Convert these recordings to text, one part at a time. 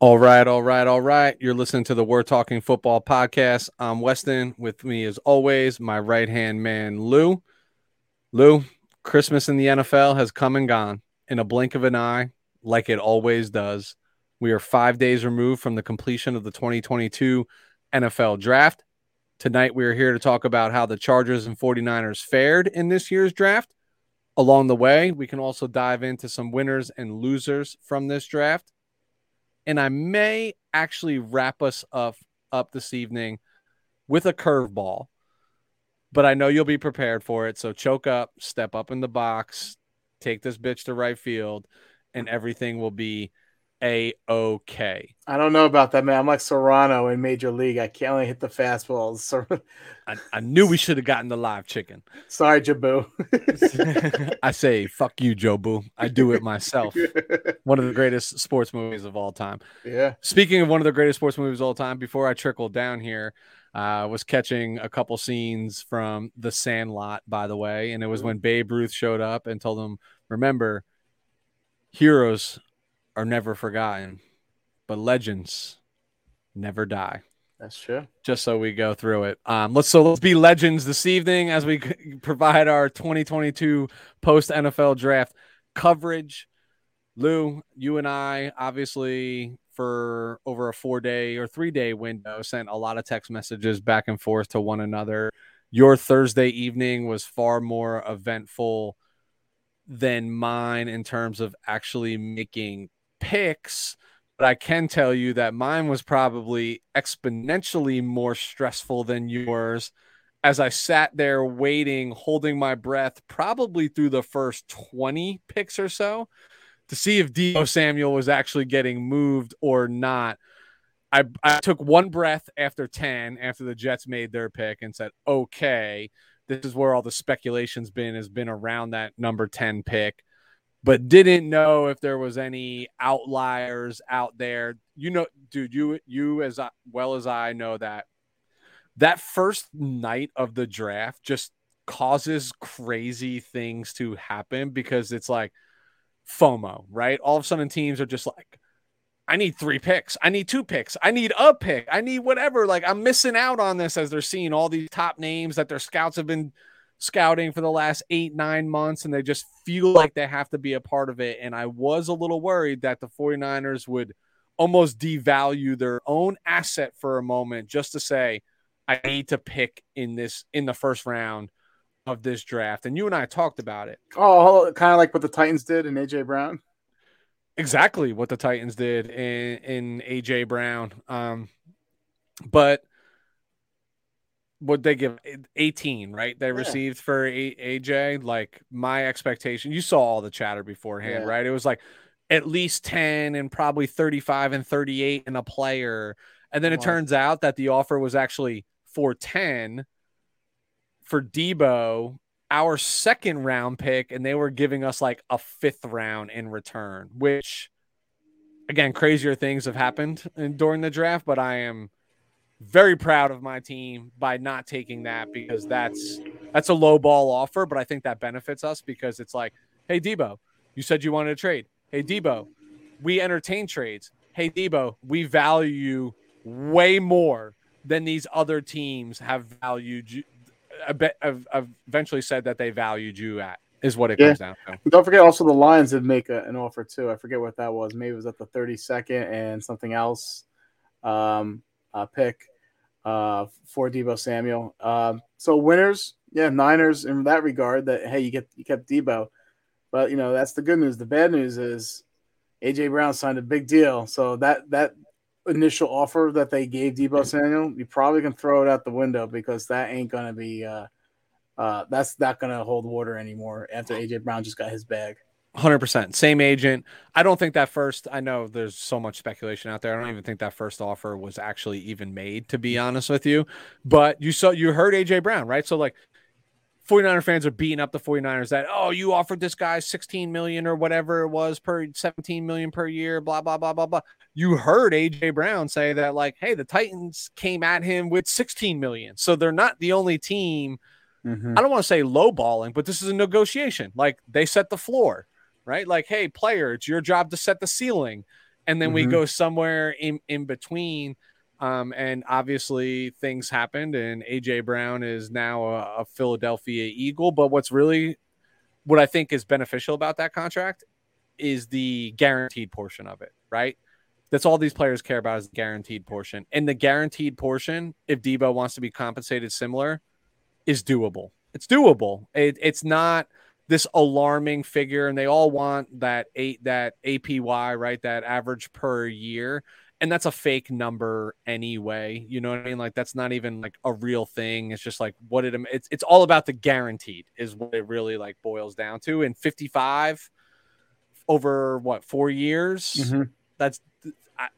All right, all right, all right. You're listening to the We're Talking Football podcast. I'm Weston. With me, as always, my right hand man, Lou. Lou, Christmas in the NFL has come and gone in a blink of an eye, like it always does. We are five days removed from the completion of the 2022 NFL draft. Tonight, we are here to talk about how the Chargers and 49ers fared in this year's draft. Along the way, we can also dive into some winners and losers from this draft and I may actually wrap us up up this evening with a curveball. But I know you'll be prepared for it. So choke up, step up in the box, take this bitch to right field, and everything will be a okay. I don't know about that, man. I'm like Cerrano in Major League. I can't only hit the fastballs. So I, I knew we should have gotten the live chicken. Sorry, Jobu. I say fuck you, Jobu. I do it myself. One of the greatest sports movies of all time. Yeah. Speaking of one of the greatest sports movies of all time, before I trickle down here, I uh, was catching a couple scenes from The Sandlot, by the way, and it was when Babe Ruth showed up and told them, "Remember, heroes are never forgotten, but legends never die. That's true. Just so we go through it. Um, let's so let's be legends this evening as we provide our 2022 post NFL draft coverage. Lou, you and I obviously for over a four day or three day window sent a lot of text messages back and forth to one another. Your Thursday evening was far more eventful than mine in terms of actually making picks, but I can tell you that mine was probably exponentially more stressful than yours as I sat there waiting, holding my breath, probably through the first 20 picks or so to see if Deebo Samuel was actually getting moved or not. I, I took one breath after 10 after the Jets made their pick and said, okay, this is where all the speculation's been has been around that number 10 pick but didn't know if there was any outliers out there. You know, dude, you you as well as I know that that first night of the draft just causes crazy things to happen because it's like FOMO, right? All of a sudden teams are just like I need three picks. I need two picks. I need a pick. I need whatever. Like I'm missing out on this as they're seeing all these top names that their scouts have been scouting for the last eight, nine months, and they just feel like they have to be a part of it. And I was a little worried that the 49ers would almost devalue their own asset for a moment just to say, I need to pick in this in the first round of this draft. And you and I talked about it. Oh, kind of like what the Titans did in AJ Brown. Exactly what the Titans did in, in AJ Brown. Um, but what they give eh, 18 right they yeah. received for A- aj like my expectation you saw all the chatter beforehand yeah. right it was like at least 10 and probably 35 and 38 in a player and then it turns out that the offer was actually for 10 for Deebo our second round pick and they were giving us like a fifth round in return which again crazier things have happened during the draft but i am very proud of my team by not taking that because that's that's a low ball offer, but I think that benefits us because it's like, hey Deebo, you said you wanted to trade. Hey Deebo, we entertain trades. Hey Deebo, we value you way more than these other teams have valued you. I've eventually said that they valued you at is what it yeah. comes down to. Don't forget also the Lions did make a, an offer too. I forget what that was. Maybe it was at the 32nd and something else. Um, uh, pick uh, for Deebo Samuel. Um, so winners, yeah, Niners in that regard. That hey, you get you kept Deebo, but you know that's the good news. The bad news is AJ Brown signed a big deal, so that that initial offer that they gave Deebo Samuel, you probably can throw it out the window because that ain't gonna be. Uh, uh, that's not gonna hold water anymore after AJ Brown just got his bag. 100% same agent. I don't think that first i know there's so much speculation out there. I don't even think that first offer was actually even made to be honest with you. But you saw you heard aj brown right? So like 49er fans are beating up the 49ers that oh you offered this guy 16 million or whatever it was per 17 million per year blah blah blah blah blah. You heard aj brown say that like hey the titans came at him with 16 million. So they're not the only team mm-hmm. i don't want to say lowballing but this is a negotiation. Like they set the floor right? Like, hey, player, it's your job to set the ceiling. and then Mhm. we go somewhere in in between. Um, and obviously things happened, and AJ Brown is now a, a Philadelphia Eagle. But what's really what I think is beneficial about that contract is the guaranteed portion of it, right? That's all these players care about is the guaranteed portion. And the guaranteed portion, if Deebo wants to be compensated similar, is doable. It's doable. It, it's not this alarming figure, and they all want that eight that APY, right? That average per year. And that's a fake number anyway. You know what I mean? Like that's not even like a real thing. It's just like what it it's it's all about the guaranteed is what it really like boils down to. And 55 over what four years? Mhm. That's I,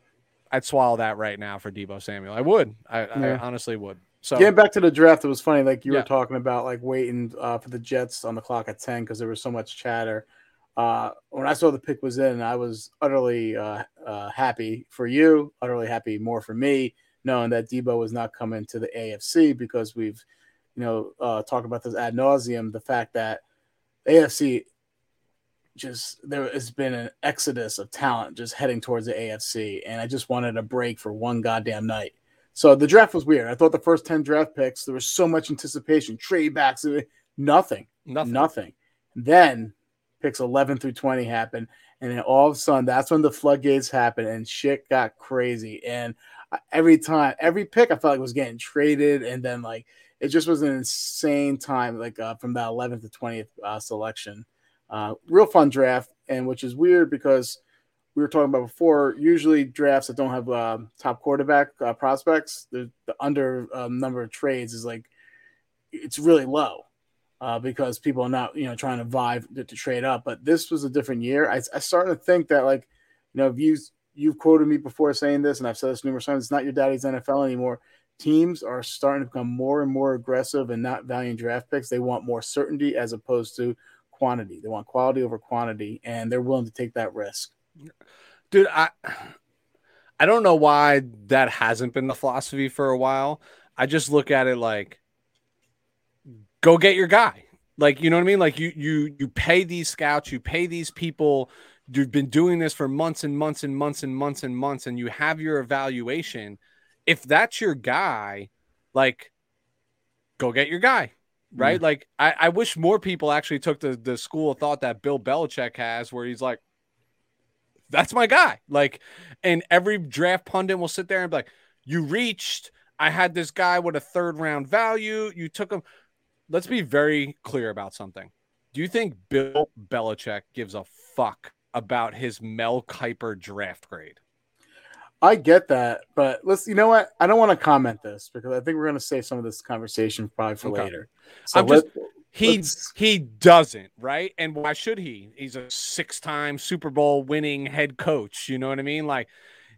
I'd swallow that right now for Deebo Samuel. I would. I, I honestly would. So Getting back to the draft, it was funny. Like you Yeah. were talking about, like waiting uh, for the Jets on the clock at ten because there was so much chatter. Uh, when I saw the pick was in, I was utterly uh, uh, happy for you, utterly happy more for me, knowing that Deebo was not coming to the AFC because we've, you know, uh, talked about this ad nauseum. The fact that AFC just there has been an exodus of talent just heading towards the AFC, and I just wanted a break for one goddamn night. So the draft was weird. I thought the first 10 draft picks, there was so much anticipation, trade backs, nothing, nothing. nothing. Then picks 11 through 20 happened. And then all of a sudden, that's when the floodgates happened and shit got crazy. And every time, every pick I felt like was getting traded. And then, like, it just was an insane time, like uh, from that 11th to 20th uh, selection. Uh, real fun draft. And which is weird because we were talking about before, usually drafts that don't have uh, top quarterback uh, prospects, the, the under um, number of trades is like it's really low uh, because people are not you know trying to vibe to, to trade up. But this was a different year. I, I started to think that like you know if you you've quoted me before saying this, and I've said this numerous times. It's not your daddy's NFL anymore. Teams are starting to become more and more aggressive and not valuing draft picks. They want more certainty as opposed to quantity. They want quality over quantity, and they're willing to take that risk. Dude i i don't know why that hasn't been the philosophy for a while. I just look at it like go get your guy. Like you know what i mean? Like you you you pay these scouts you pay these people. You've been doing this for months and months and months and months and months and you have your evaluation. If that's your guy like go get your guy right? Mm. Like I, I wish more people actually took the the school of thought that bill belichick has where he's like that's my guy. Like, and every draft pundit will sit there and be like, you reached, I had this guy with a third round value. You took him. Let's be very clear about something. Do you think Bill Belichick gives a fuck about his Mel Kiper draft grade? I get that, but let's. You know what? I don't want to comment this because I think we're going to save some of this conversation probably for Okay. later. So I'm just- let- He Let's- he doesn't, right? And why should he? He's a six-time Super Bowl winning head coach. You know what I mean? Like,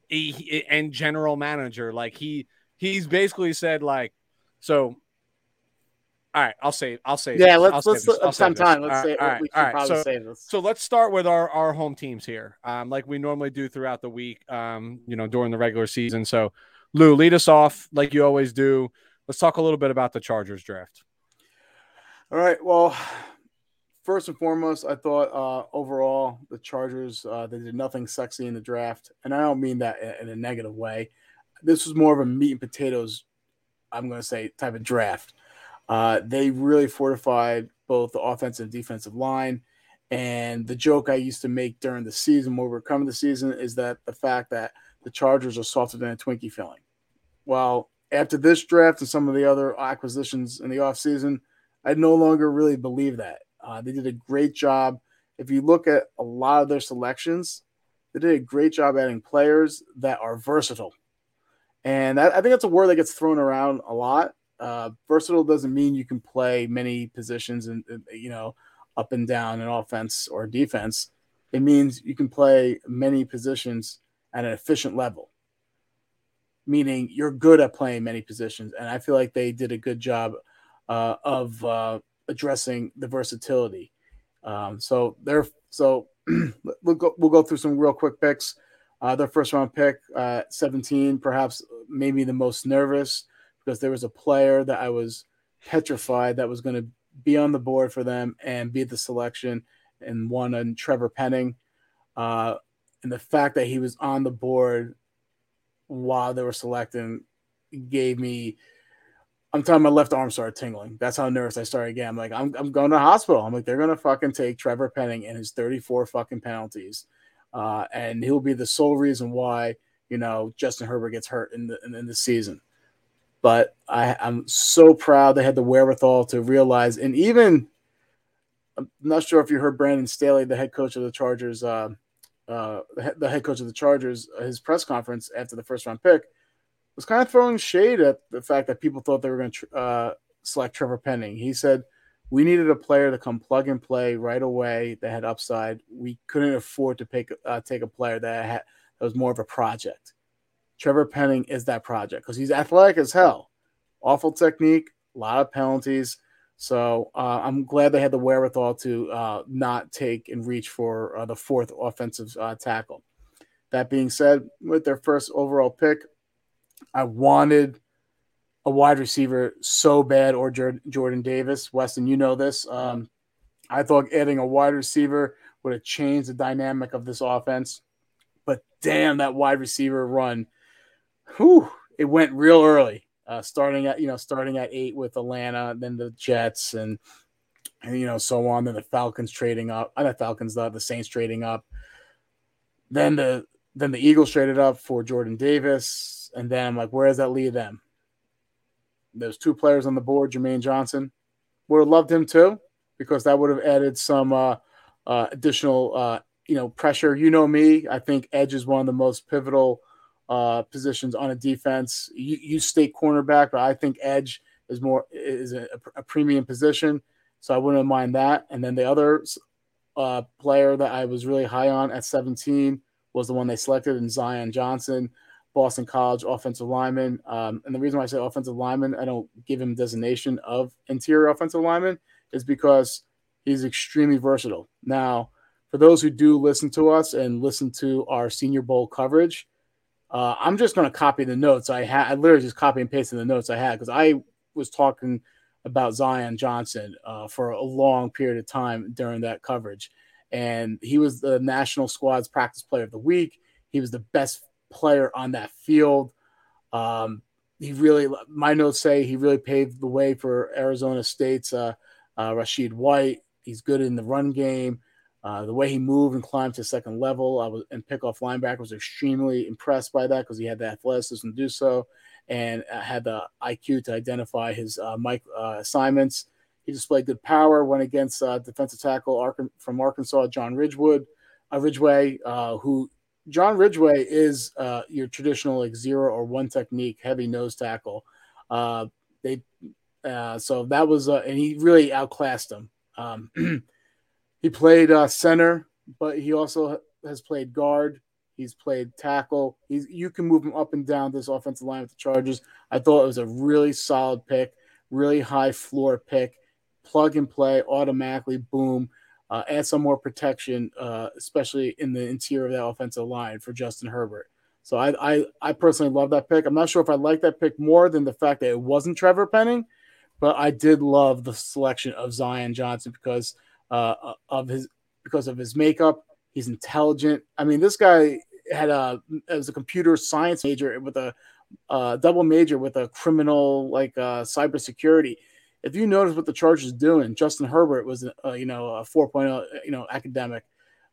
he, he- and general manager. Like he he's basically said like, so. All right, I'll say I'll say yeah, let's let's let's say time Let's All say all right, all right. probably So- save this. so let's start with our, our home teams here, um, like we normally do throughout the week, um, you know, during the regular season. So, Lou, lead us off like you always do. Let's talk a little bit about the Chargers draft. All right. Well, first and foremost, I thought uh, overall the Chargers uh, they did nothing sexy in the draft, and I don't mean that in, a negative way. This was more of a meat and potatoes, I'm going to say, type of draft. Uh, they really fortified both the offensive and defensive line. And the joke I used to make during the season, when we were coming the season, is that the fact that the Chargers are softer than a Twinkie filling. Well, after this draft and some of the other acquisitions in the offseason, I no longer really believe that. Uh, they did a great job. If you look at a lot of their selections, they did a great job adding players that are versatile. And that, I think that's a word that gets thrown around a lot. Uh, versatile doesn't mean you can play many positions and, you know, up and down in offense or defense. It means you can play many positions at an efficient level, meaning you're good at playing many positions. And I feel like they did a good job uh, of uh, addressing the versatility. Um, so they're so we'll go we'll go through some real quick picks. Uh, their first round pick, uh, 17, perhaps maybe the most nervous because there was a player that I was petrified that was going to be on the board for them and be the selection, and one on Trevor Penning. Uh, and the fact that he was on the board while they were selecting gave me. I'm telling my left arm started tingling. That's how nervous I started again. I'm like, I'm, I'm going to the hospital. I'm like, they're gonna fucking take Trevor Penning and his 34 fucking penalties, uh, and he'll be the sole reason why you know Justin Herbert gets hurt in the in, in the season. But I, I'm so proud they had the wherewithal to realize, and even I'm not sure if you heard Brandon Staley, the head coach of the Chargers, uh, uh, the head coach of the Chargers, uh, his press conference after the first round pick was kind of throwing shade at the fact that people thought they were going to uh, select Trevor Penning. He said, We needed a player to come plug and play right away that had upside. We couldn't afford to pick, uh, take a player that, had, that was more of a project. Trevor Penning is that project because he's athletic as hell. Awful technique, a lot of penalties. So uh, I'm glad they had the wherewithal to uh, not take and reach for uh, the fourth offensive uh, tackle. That being said, with their first overall pick, I wanted a wide receiver so bad, or Jordan Davis. Weston, you know this. Um, I thought adding a wide receiver would have changed the dynamic of this offense. But damn, that wide receiver run, whew, it went real early uh, starting at you know starting at eight with Atlanta, then the Jets, and, and you know so on. Then the Falcons trading up, uh, the Falcons, the, the Saints trading up. Then the then the Eagles traded up for Jordan Davis, and then I'm like, where does that leave them? There's two players on the board. Jermaine Johnson would have loved him too, because that would have added some uh, uh, additional uh, you know pressure. You know me, I think edge is one of the most pivotal uh, positions on a defense. You, you state cornerback, but I think edge is more is a, a, premium position, so I wouldn't mind that. And then the other uh, player that I was really high on at 17 was the one they selected in Zion Johnson, Boston College offensive lineman. Um, and the reason why I say offensive lineman, I don't give him designation of interior offensive lineman, is because he's extremely versatile. Now, for those who do listen to us and listen to our Senior Bowl coverage, uh, I'm just going to copy the notes I had. I literally just copy and pasted the notes I had because I was talking about Zion Johnson uh, for a long period of time during that coverage. And he was the national squad's practice player of the week. He was the best player on that field. Um, he really, my notes say he really paved the way for Arizona State's uh, uh Rachaad White. He's good in the run game. Uh, the way he moved and climbed to second level, I was and pick off linebacker was extremely impressed by that because he had the athleticism to do so, and uh, had the IQ to identify his uh, Mike uh, assignments. He displayed good power. Went against uh, defensive tackle from Arkansas, John Ridgewood, uh, Ridgeway, who John Ridgeway is uh, your traditional like zero or one technique heavy nose tackle. Uh, they uh, so that was and he really outclassed him. Um, He played uh, center, but he also has played guard. He's played tackle. He's you can move him up and down this offensive line with the Chargers. I thought it was a really solid pick, really high floor pick, plug and play automatically. Boom. Uh, add some more protection, uh, especially in the interior of that offensive line for Justin Herbert. So I, I, I personally love that pick. I'm not sure if I like that pick more than the fact that it wasn't Trevor Penning, but I did love the selection of Zion Johnson because – uh, of his because of his makeup. He's intelligent. I mean, this guy had a as a computer science major with a uh, double major with a criminal like uh, cybersecurity. If you notice what the Chargers doing, Justin Herbert was uh, you know a 4.0 you know academic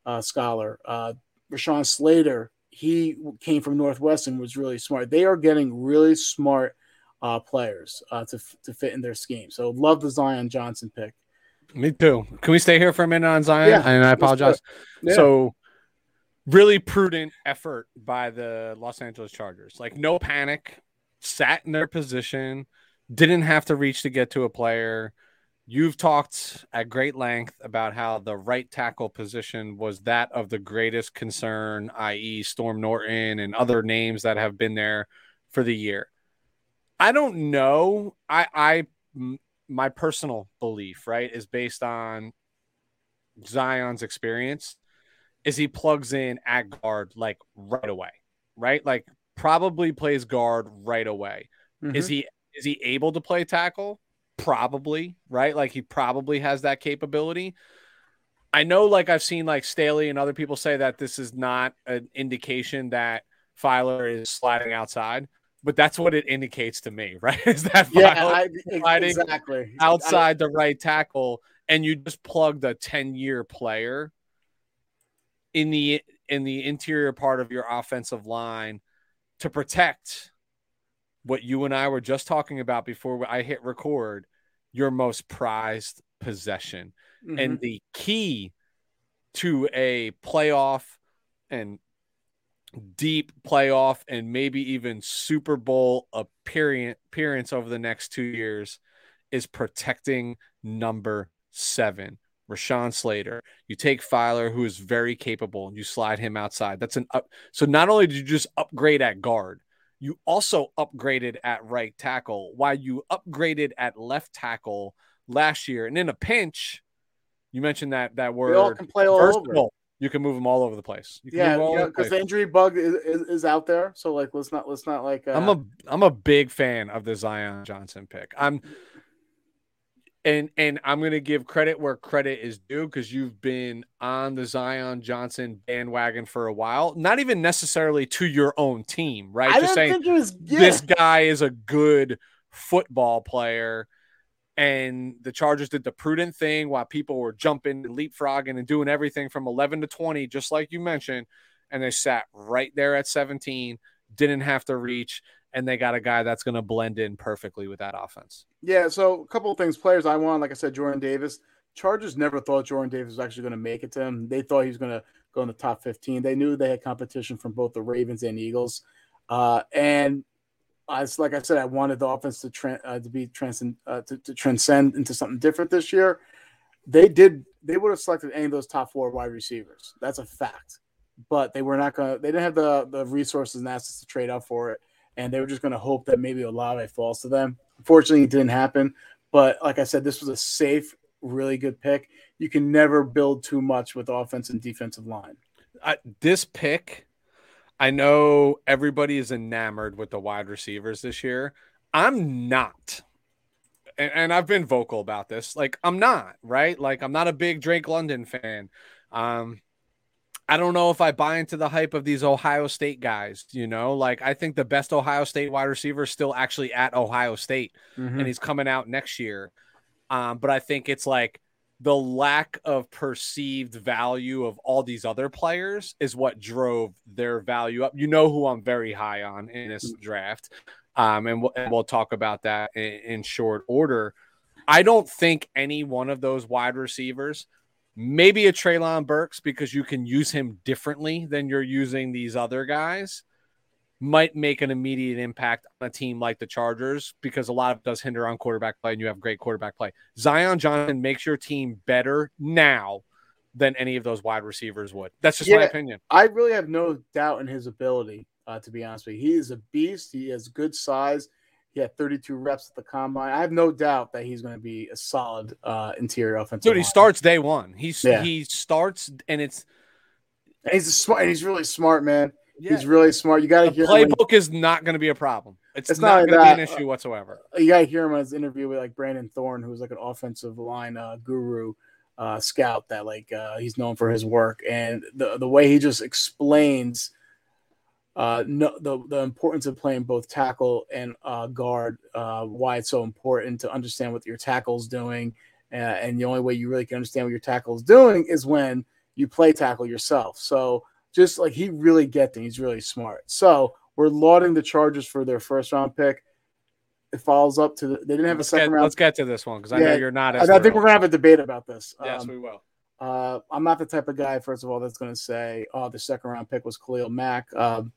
uh, scholar. Uh, Rashawn Slater, he came from Northwestern, was really smart. They are getting really smart uh, players uh, to to fit in their scheme. So love the Zion Johnson pick. Me too. Can we stay here for a minute on Zion? Yeah, and I apologize. Yeah. So, really prudent effort by the Los Angeles Chargers. Like, no panic, sat in their position, didn't have to reach to get to a player. You've talked at great length about how the right tackle position was that of the greatest concern, i.e., Storm Norton and other names that have been there for the year. I don't know. I, I my personal belief, right, is based on Zion's experience, is he plugs in at guard like right away, right? Like probably plays guard right away. Mm-hmm. Is he is he able to play tackle? Probably, right? Like he probably has that capability. I know, like I've seen like Staley and other people say that this is not an indication that Feiler is sliding outside, but that's what it indicates to me, right? Is that yeah, I, exactly outside I, the right tackle, and you just plugged a ten year player in the in the interior part of your offensive line to protect what you and I were just talking about before I hit record, your most prized possession. Mm-hmm. And the key to a playoff and deep playoff and maybe even Super Bowl appearance over the next two years is protecting number seven. Rashawn Slater. You take Feiler, who is very capable, and you slide him outside. That's an up. So not only did you just upgrade at guard, you also upgraded at right tackle while you upgraded at left tackle last year. And in a pinch, you mentioned that that word. They all can play all over. you can move them all over the place. yeah, because the injury bug is, is, is, out there. So like, let's not let's not like. Uh... I'm a I'm a big fan of the Zion Johnson pick. I'm and and I'm gonna give credit where credit is due because you've been on the Zion Johnson bandwagon for a while. Not even necessarily to your own team, right? I Just saying was, yeah. this guy is a good football player. And the Chargers did the prudent thing while people were jumping and leapfrogging and doing everything from 11 to 20, just like you mentioned. And they sat right there at 17, didn't have to reach and they got a guy that's going to blend in perfectly with that offense. Yeah, so a couple of things. Players I want, like I said, Jordan Davis. Chargers never thought Jordan Davis was actually going to make it to him. They thought he was going to go in the top 15. They knew they had competition from both the Ravens and Eagles. Uh, and as like I said, I wanted the offense to tra- uh, to be transcend uh, to, to transcend into something different this year. They did. They would have selected any of those top four wide receivers. That's a fact. But they were not going to. They didn't have the the resources and assets to trade up for it and they were just going to hope that maybe Olave falls to them. Unfortunately, it didn't happen. But like I said, this was a safe, really good pick. You can never build too much with offense and defensive line. Uh, this pick, I know everybody is enamored with the wide receivers this year. I'm not. And, and I've been vocal about this. Like, I'm not, right? Like, I'm not a big Drake London fan. Um, I don't know if I buy into the hype of these Ohio State guys. You know, like I think the best Ohio State wide receiver is still actually at Ohio State, mm-hmm. and he's coming out next year. Um, but I think it's like the lack of perceived value of all these other players is what drove their value up. You know who I'm very high on in this mm-hmm. draft, um, and, we'll, and we'll talk about that in, in short order. I don't think any one of those wide receivers maybe a Treylon Burks because you can use him differently than you're using these other guys might make an immediate impact on a team like the Chargers because a lot of it does hinder on quarterback play and you have great quarterback play. Zion Johnson makes your team better now than any of those wide receivers would. That's just yeah, my opinion. I really have no doubt in his ability, uh, to be honest with you. He is a beast. He has good size. Had 32 reps at the combine. I have no doubt that he's going to be a solid uh, interior offensive. Dude, he starts day one. He's yeah. he starts and it's and he's a smart. He's really smart, man. Yeah. He's really smart. You got to hear playbook is not going to be a problem. It's, it's not, not going to be an issue whatsoever. You got to hear him on his interview with like Brandon Thorn, who's like an offensive line uh, guru. Uh, scout that like uh, he's known for his work and the the way he just explains uh, no, the, the importance of playing both tackle and uh, guard, uh, why it's so important to understand what your tackle's doing. Uh, and the only way you really can understand what your tackle's doing is when you play tackle yourself. So just like he really gets it, he's really smart. So we're lauding the Chargers for their first round pick. It follows up to the, they didn't have let's a second get, round. Let's get to this one because I yeah, know you're not. I, I think we're gonna have a debate about this. Yes, um, we will. Uh, I'm not the type of guy, first of all, that's going to say, "Oh, the second round pick was Khalil Mack." Um,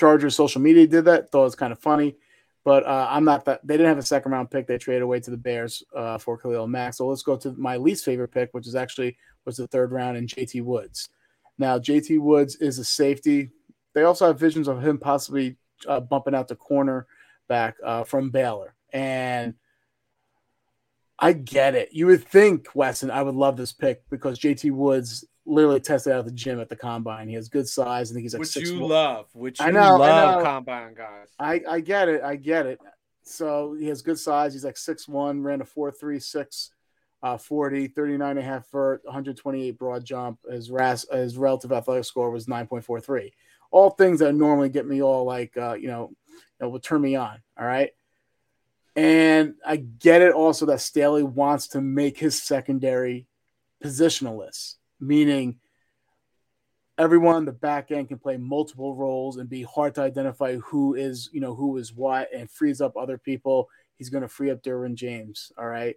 Chargers social media did that. Thought it was kind of funny, but uh, I'm not that. They didn't have a second round pick. They traded away to the Bears uh, for Khalil Mack. So let's go to my least favorite pick, which is actually was the third round in JT Woods. Now JT Woods is a safety. They also have visions of him possibly uh, bumping out the corner back uh, from Baylor, and I get it. You would think Weston, I would love this pick because JT Woods literally tested out of the gym at the combine. He has good size. I think he's like which six. you love, which you I know, love I know. combine guys. I I get it. I get it. So he has good size. He's like six one, ran a four three six uh, 40, 39 and a half vert, 128 broad jump. His RAS, his relative athletic score was 9.43. All things that normally get me all like, uh, you know, that will turn me on. All right. And I get it also that Staley wants to make his secondary positionless, meaning everyone on the back end can play multiple roles and be hard to identify who is, you know, who is what and frees up other people. He's going to free up Derwin James. All right.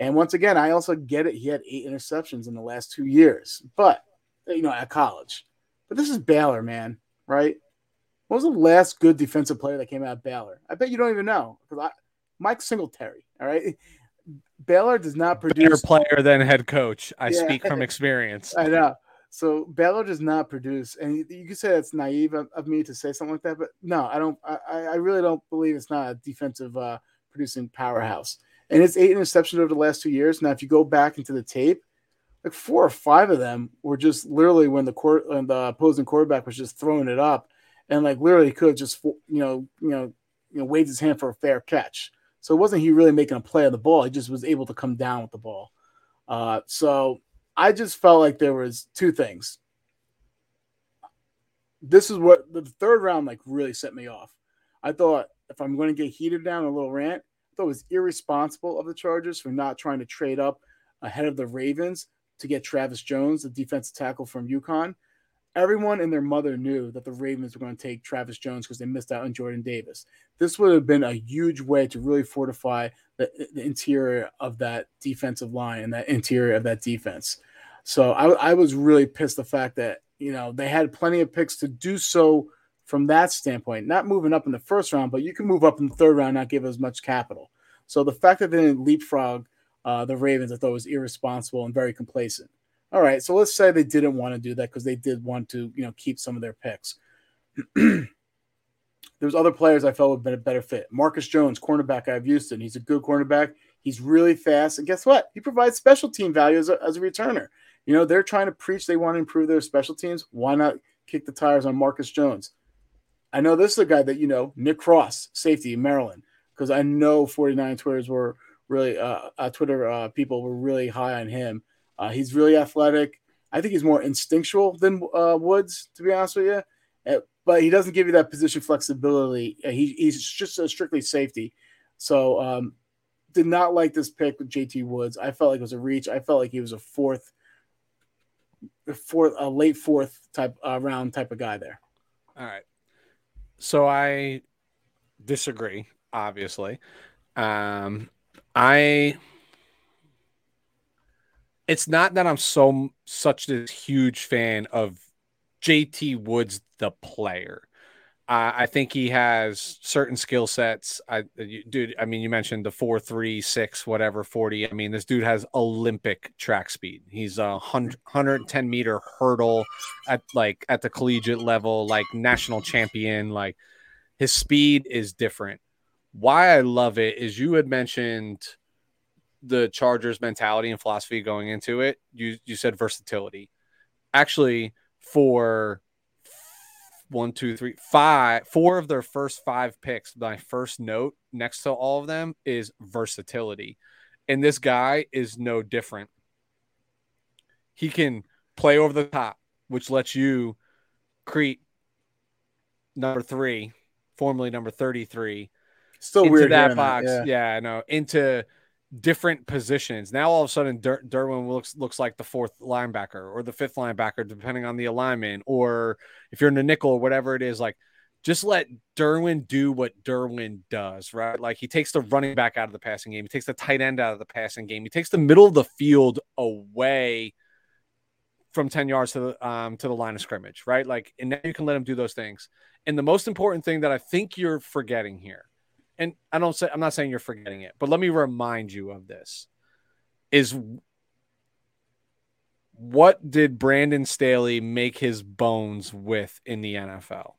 And once again, I also get it. He had eight interceptions in the last two years, but you know, at college. But this is Baylor, man, right? What was the last good defensive player that came out of Baylor? I bet you don't even know because I, Mike Singletary. All right, Baylor does not produce better player than head coach. I yeah. speak from experience. I know. So Baylor does not produce, and you, you can say that's naive of, of, me to say something like that, but no, I don't. I, I really don't believe it's not a defensive uh, producing powerhouse and it's eight interceptions over the last two years. Now, if you go back into the tape, like four or five of them were just literally when the court and the opposing quarterback was just throwing it up, and like literally could just you know you know you know waved his hand for a fair catch. So it wasn't he really making a play on the ball; he just was able to come down with the ball. Uh, so I just felt like there was two things. This is what the third round like really set me off. I thought if I'm going to get heated down a little rant, thought it was irresponsible of the Chargers for not trying to trade up ahead of the Ravens to get Travis Jones, the defensive tackle from UConn. Everyone and their mother knew that the Ravens were going to take Travis Jones because they missed out on Jordan Davis. This would have been a huge way to really fortify the, the interior of that defensive line and that interior of that defense. So I, I was really pissed the fact that you know they had plenty of picks to do so from that standpoint, not moving up in the first round, but you can move up in the third round, not give as much capital. So the fact that they didn't leapfrog uh, the Ravens, I thought was irresponsible and very complacent. All right, so let's say they didn't want to do that because they did want to, you know, keep some of their picks. There's other players I felt would have been a better fit. Marcus Jones, cornerback out of Houston. He's a good cornerback. He's really fast. And guess what? He provides special team value as a, as a returner. You know, they're trying to preach they want to improve their special teams. Why not kick the tires on Marcus Jones? I know this is a guy that you know, Nick Cross, safety Maryland, because I know 49 Twitters were really uh, uh Twitter uh, people were really high on him. Uh, he's really athletic. I think he's more instinctual than uh, Woods, to be honest with you. Uh, but he doesn't give you that position flexibility. Uh, he, he's just a strictly safety. So um, did not like this pick with JT Woods. I felt like it was a reach. I felt like he was a fourth, fourth, a late fourth type uh, round type of guy there. All right. So I disagree, obviously. Um, I it's not that I'm so such this huge fan of JT Woods the player. Uh, I think he has certain skill sets. I, you, dude, I mean, you mentioned the four, three, six, whatever, 40. I mean, this dude has Olympic track speed. He's a 110 meter hurdle at like at the collegiate level, like national champion. Like his speed is different. Why I love it is you had mentioned the Chargers mentality and philosophy going into it. You, you said versatility. Actually, for one, two, three, five, four of their first five picks, my first note next to all of them is versatility. And this guy is no different. He can play over the top, which lets you create number three, formerly number 33. Still into weird that box. That, yeah. yeah, I know. Into different positions. Now all of a sudden Der- Derwin looks looks like the fourth linebacker or the fifth linebacker, depending on the alignment, or if you're in the nickel or whatever it is. Like, just let Derwin do what Derwin does, right? Like he takes the running back out of the passing game, he takes the tight end out of the passing game, he takes the middle of the field away from 10 yards to the um to the line of scrimmage, right? Like, and now you can let him do those things. And the most important thing that I think you're forgetting here and I don't say I'm not saying you're forgetting it, but let me remind you of this. Is what did Brandon Staley make his bones with in the NFL?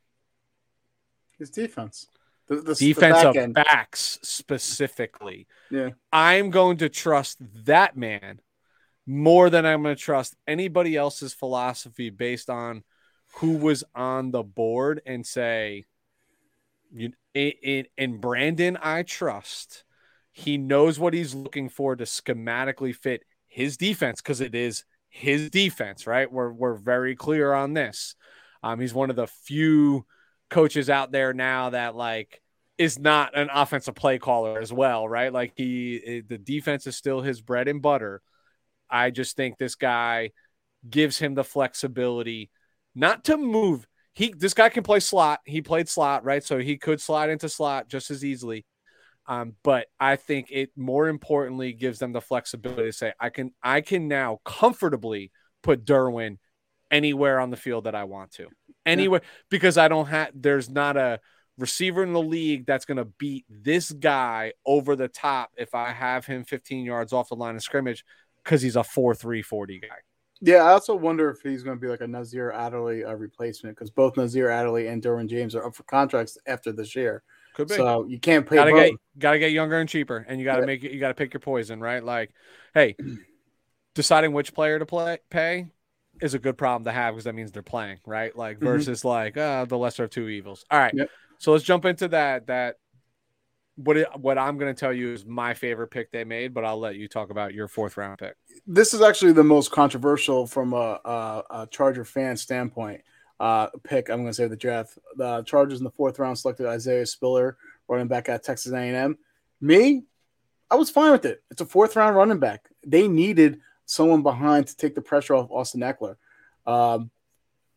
His defense. The, the defensive the back backs specifically. Yeah. I'm going to trust that man more than I'm going to trust anybody else's philosophy based on who was on the board and say, you in, in Brandon, I trust. He knows what he's looking for to schematically fit his defense because it is his defense, right? We're we're very clear on this. Um, he's one of the few coaches out there now that like is not an offensive play caller as well, right? Like he eh, the defense is still his bread and butter. I just think this guy gives him the flexibility not to move. He this guy can play slot. He played slot, right? So he could slide into slot just as easily. Um, but I think it more importantly gives them the flexibility to say, I can I can now comfortably put Derwin anywhere on the field that I want to. Anywhere yeah. because I don't have there's not a receiver in the league that's going to beat this guy over the top if I have him 15 yards off the line of scrimmage because he's a 4 3 40 guy. Yeah, I also wonder if he's going to be like a Nasir Adderley uh, replacement because both Nasir Adderley and Derwin James are up for contracts after this year. Could be. So you can't pay. Gotta both. get gotta get younger and cheaper, and you gotta yeah. make it. You gotta pick your poison, right? Like, hey, deciding which player to play pay is a good problem to have because that means they're playing, right? Like mm-hmm. versus mm-hmm. like uh, the lesser of two evils. All right, yep. so let's jump into that. That what it, what I'm going to tell you is my favorite pick they made, but I'll let you talk about your fourth round pick. This is actually the most controversial from a, a, a Charger fan standpoint. Uh, pick I'm going to say the draft. The Chargers in the fourth round selected Isaiah Spiller, running back at Texas A&M. Me, I was fine with it. It's a fourth round running back. They needed someone behind to take the pressure off Austin Ekeler. Um,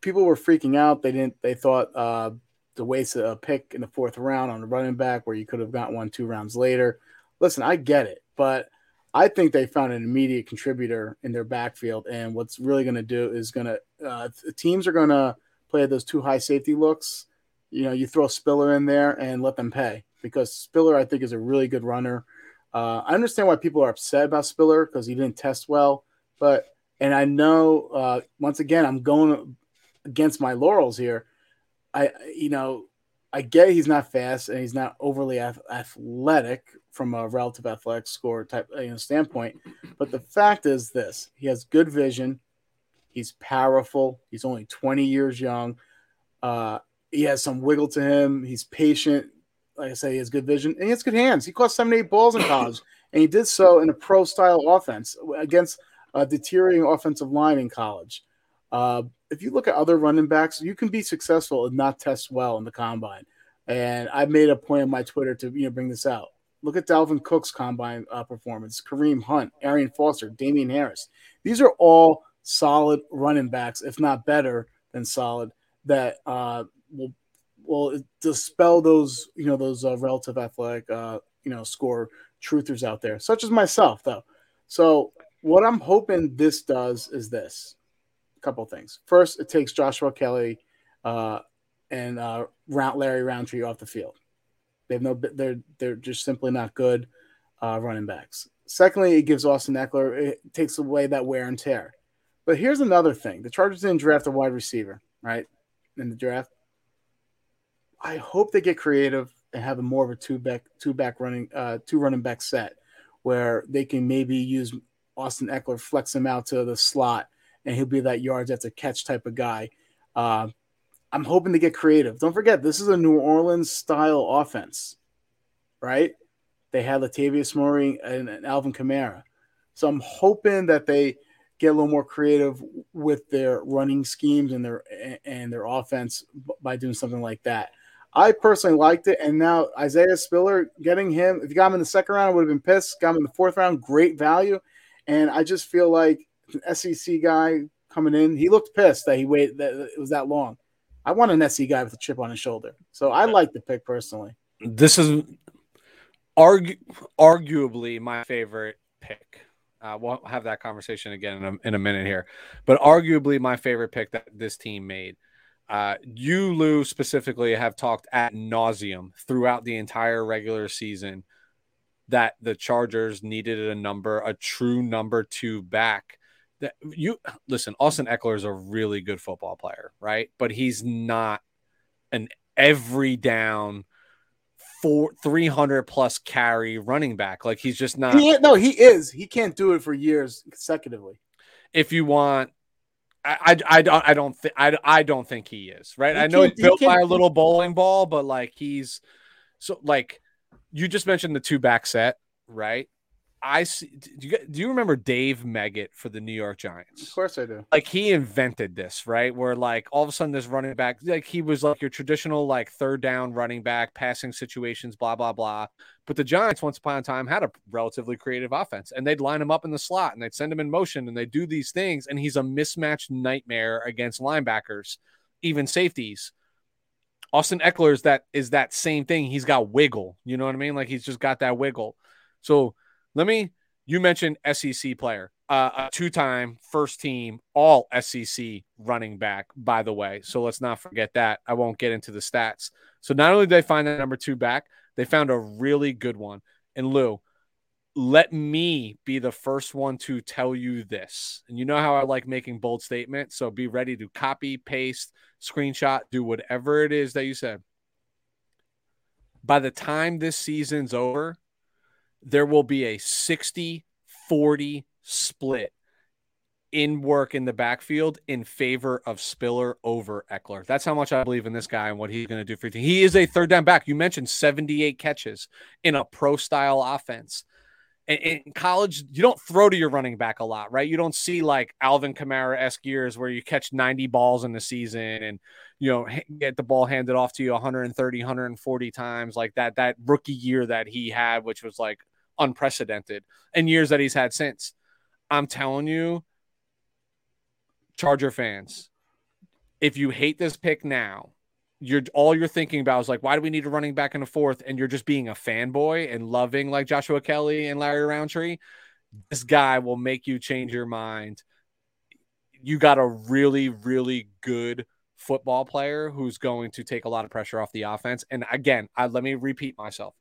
people were freaking out. They didn't. They thought uh, to waste a pick in the fourth round on a running back where you could have got one two rounds later. Listen, I get it, but I think they found an immediate contributor in their backfield. And what's really going to do is going to uh, teams are going to play those two high safety looks. You know, you throw Spiller in there and let them pay because Spiller, I think, is a really good runner. Uh, I understand why people are upset about Spiller because he didn't test well, but and I know uh, once again I'm going against my laurels here. I you know I get he's not fast and he's not overly athletic from a relative athletic score type you know, standpoint, but the fact is this: he has good vision, he's powerful, he's only 20 years young, uh, he has some wiggle to him, he's patient. Like I say, he has good vision and he has good hands. He caught seven, eight balls in college, and he did so in a pro style offense against a deteriorating offensive line in college. Uh, if you look at other running backs, you can be successful and not test well in the combine. And I made a point on my Twitter to you know bring this out. Look at Dalvin Cook's combine uh, performance, Kareem Hunt, Arian Foster, Damien Harris. These are all solid running backs, if not better than solid, that uh, will will dispel those you know those uh, relative athletic uh, you know score truthers out there, such as myself though. So what I'm hoping this does is this couple things. First, it takes Joshua Kelley uh, and uh, Larry Rountree off the field. They have no, they're they're just simply not good uh, running backs. Secondly, it gives Austin Ekeler, it takes away that wear and tear. But here's another thing: the Chargers didn't draft a wide receiver, right? In the draft, I hope they get creative and have a more of a two back two back running uh, two running back set where they can maybe use Austin Ekeler flex him out to the slot, and he'll be that yards after catch type of guy. Uh, I'm hoping to get creative. Don't forget, this is a New Orleans style offense, right? They had Latavius Murray and, and Alvin Kamara. So I'm hoping that they get a little more creative with their running schemes and their and their offense by doing something like that. I personally liked it, and now Isaiah Spiller getting him. If you got him in the second round, I would have been pissed. Got him in the fourth round, great value, and I just feel like an SEC guy coming in. He looked pissed that he waited that it was that long. I want an SEC guy with a chip on his shoulder, so I like the pick personally. This is argu- arguably my favorite pick. Uh, we'll have that conversation again in a, in a minute here, but arguably my favorite pick that this team made. Uh, you, Lou, specifically have talked at nauseum throughout the entire regular season that the Chargers needed a number, a true number two back that you listen, Austin Ekeler is a really good football player, right? But he's not an every down four 300 plus carry running back. Like he's just not. He, no, he is. He can't do it for years consecutively. If you want, I, I, I don't I don't think I, I don't think he is right. He I know he's built by a little bowling ball, but like he's so like you just mentioned the two back set right? I see. Do you, do you remember Dave Meggett for the New York Giants? Of course I do. Like he invented this, right? Where like all of a sudden this running back, like he was like your traditional like third down running back, passing situations, blah blah blah. But the Giants once upon a time had a relatively creative offense, and they'd line him up in the slot and they'd send him in motion and they do these things, and he's a mismatched nightmare against linebackers, even safeties. Austin Ekeler is that is that same thing. He's got wiggle. You know what I mean? Like he's just got that wiggle. So let me. You mentioned SEC player, uh, a two-time first team All SEC running back, by the way. So let's not forget that. I won't get into the stats. So not only did they find that number two back, they found a really good one. And Lou, let me be the first one to tell you this. And you know how I like making bold statements. So be ready to copy, paste, screenshot, do whatever it is that you said. By the time this season's over, there will be a 60 40 split in work in the backfield in favor of Spiller over Ekeler. That's how much I believe in this guy and what he's going to do for you. He is a third down back. You mentioned 78 catches in a pro style offense. In, college, you don't throw to your running back a lot, right? You don't see like Alvin Kamara esque years where you catch 90 balls in the season and you know get the ball handed off to you 130, 140 times like that. That rookie year that he had, which was like unprecedented, and years that he's had since. I'm telling you, Charger fans, if you hate this pick now, you're all you're thinking about is like, why do we need a running back in the fourth? And you're just being a fanboy and loving like Joshua Kelley and Larry Rountree. This guy will make you change your mind. You got a really, really good football player who's going to take a lot of pressure off the offense. And again, I, let me repeat myself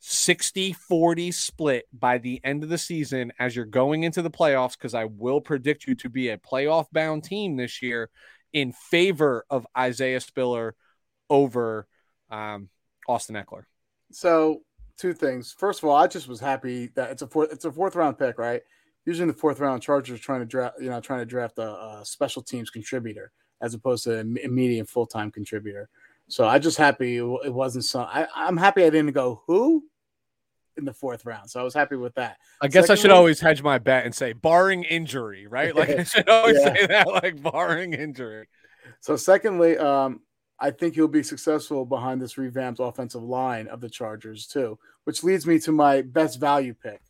60 40 split by the end of the season as you're going into the playoffs, because I will predict you to be a playoff bound team this year in favor of Isaiah Spiller over um, Austin Ekeler. So, two things. First of all, I just was happy that it's a fourth, it's a fourth round pick, right? Usually in the fourth round, Chargers trying to draft, you know, trying to draft a, a special teams contributor as opposed to an immediate full time contributor. So I just happy it wasn't so. I, I'm happy I didn't go who in the fourth round. So I was happy with that. I guess Secondly, I should always hedge my bet and say barring injury, right? Like I should always yeah. say that, like barring injury. So secondly, um, I think he'll be successful behind this revamped offensive line of the Chargers too, which leads me to my best value pick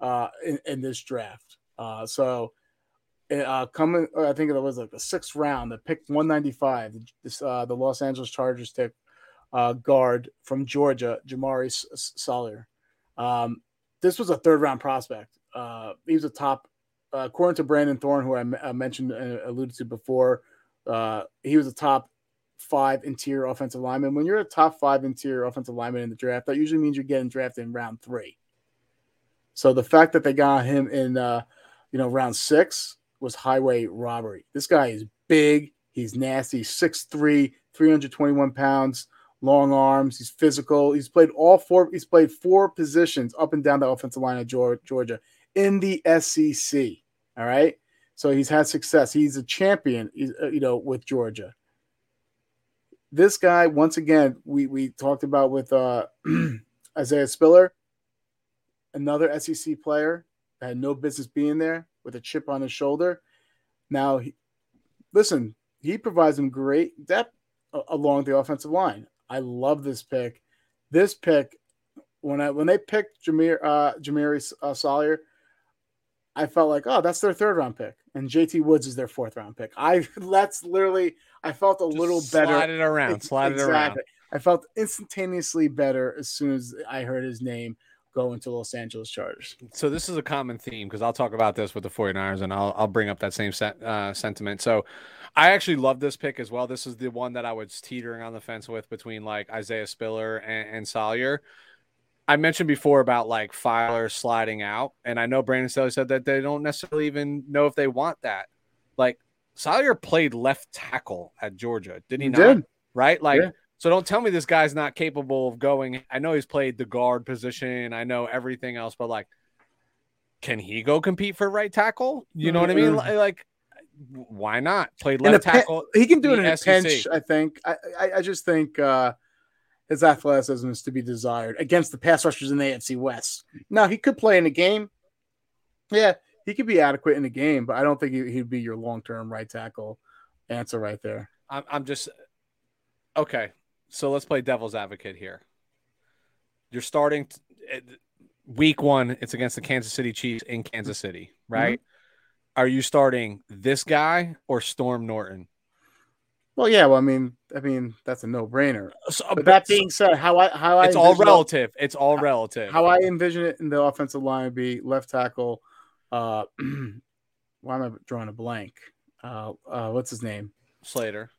uh, in, in this draft. Uh, so uh, coming, I think it was like the sixth round, the pick 195. This uh, the Los Angeles Chargers took uh, guard from Georgia, Jamari Salyer. Um, this was a third round prospect. Uh, he was a top, according to Brandon Thorn, who I, m- I mentioned and alluded to before. He was a top five interior offensive lineman. When you're a top five interior offensive lineman in the draft, that usually means you're getting drafted in round three. So the fact that they got him in, uh, you know, round six was highway robbery. This guy is big. He's nasty. 6'3", 321 pounds, long arms. He's physical. He's played all four. He's played four positions up and down the offensive line of Georgia in the SEC. All right. So he's had success. He's a champion, uh, you know, with Georgia. This guy, once again, we we talked about with uh, Isaiah Spiller, another SEC player that had no business being there with a chip on his shoulder. Now, he, listen, he provides him great depth along the offensive line. I love this pick. This pick, when I when they picked Jameer uh, Jameer uh, Salyer, I felt like, oh, that's their third round pick, and JT Woods is their fourth round pick. I that's literally I felt a Just little better. Slide it around, slide exactly. it around. I felt instantaneously better as soon as I heard his name go into Los Angeles Chargers. So this is a common theme because I'll talk about this with the 49ers and I'll, I'll bring up that same set, uh, sentiment. So I actually love this pick as well. This is the one that I was teetering on the fence with between like Isaiah Spiller and, and Salyer. I mentioned before about like Feiler sliding out, and I know Brandon Staley said that they don't necessarily even know if they want that. Like Salyer played left tackle at Georgia, did he, he not? Did. Right? Like yeah. So don't tell me this guy's not capable of going. I know he's played the guard position. I know everything else, but like, can he go compete for right tackle? You know mm-hmm. what I mean? Like, why not? Played left tackle. he can do it in a pinch. I think. I, I, I just think uh, his athleticism is to be desired against the pass rushers in the AFC West. Now he could play in a game. Yeah, he could be adequate in a game, but I don't think he'd be your long term right tackle answer right there. I'm, I'm just okay. So let's play devil's advocate here. You're starting t- week one. It's against the Kansas City Chiefs in Kansas City, right? Mm-hmm. Are you starting this guy or Storm Norton? Well, yeah. Well, I mean, I mean that's a no-brainer. So, but that being said, how I how I it's all relative. It, it's all relative. How I envision it in the offensive line would be left tackle. Uh, why am I drawing a blank? Uh, uh, what's his name? Slater.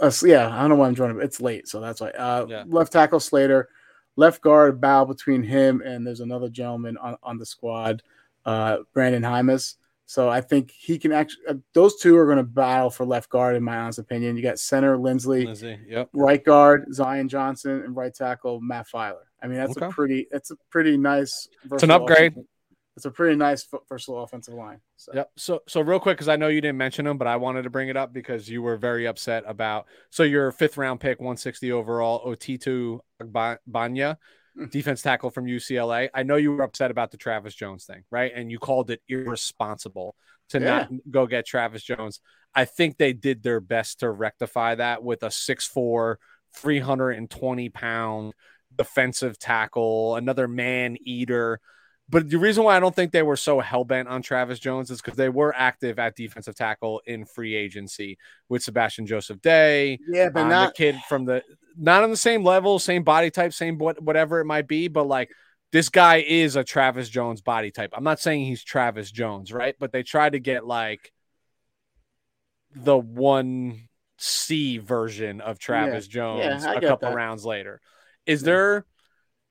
Uh, yeah, I don't know why I'm drawing. It's late, so that's why. Uh, yeah. Left tackle Slater, left guard Bow between him and there's another gentleman on, on the squad, uh, Brenden Jaimes. So I think he can actually. Uh, those two are going to battle for left guard, in my honest opinion. You got center Linsley, Linsley yep. right guard Zion Johnson, and right tackle Matt Feiler. I mean, that's okay. a pretty. That's a pretty nice. It's an upgrade. It's a pretty nice versatile offensive line. So. Yep. So, so real quick, because I know you didn't mention them, but I wanted to bring it up because you were very upset about. So your fifth round pick, 160 overall, Otito Ogbonnia, hmm. defense tackle from UCLA. I know you were upset about the Travis Jones thing, right? And you called it irresponsible to yeah. not go get Travis Jones. I think they did their best to rectify that with a 6'4, 320 pound defensive tackle, another man eater but the reason why I don't think they were so hell bent on Travis Jones is because they were active at defensive tackle in free agency with Sebastian Joseph Day. Yeah, but um, not the kid from the not on the same level, same body type, same what whatever it might be, but like this guy is a Travis Jones body type. I'm not saying he's Travis Jones, right? But they tried to get like the one C version of Travis yeah. Jones yeah, a couple that. rounds later. Is yeah. there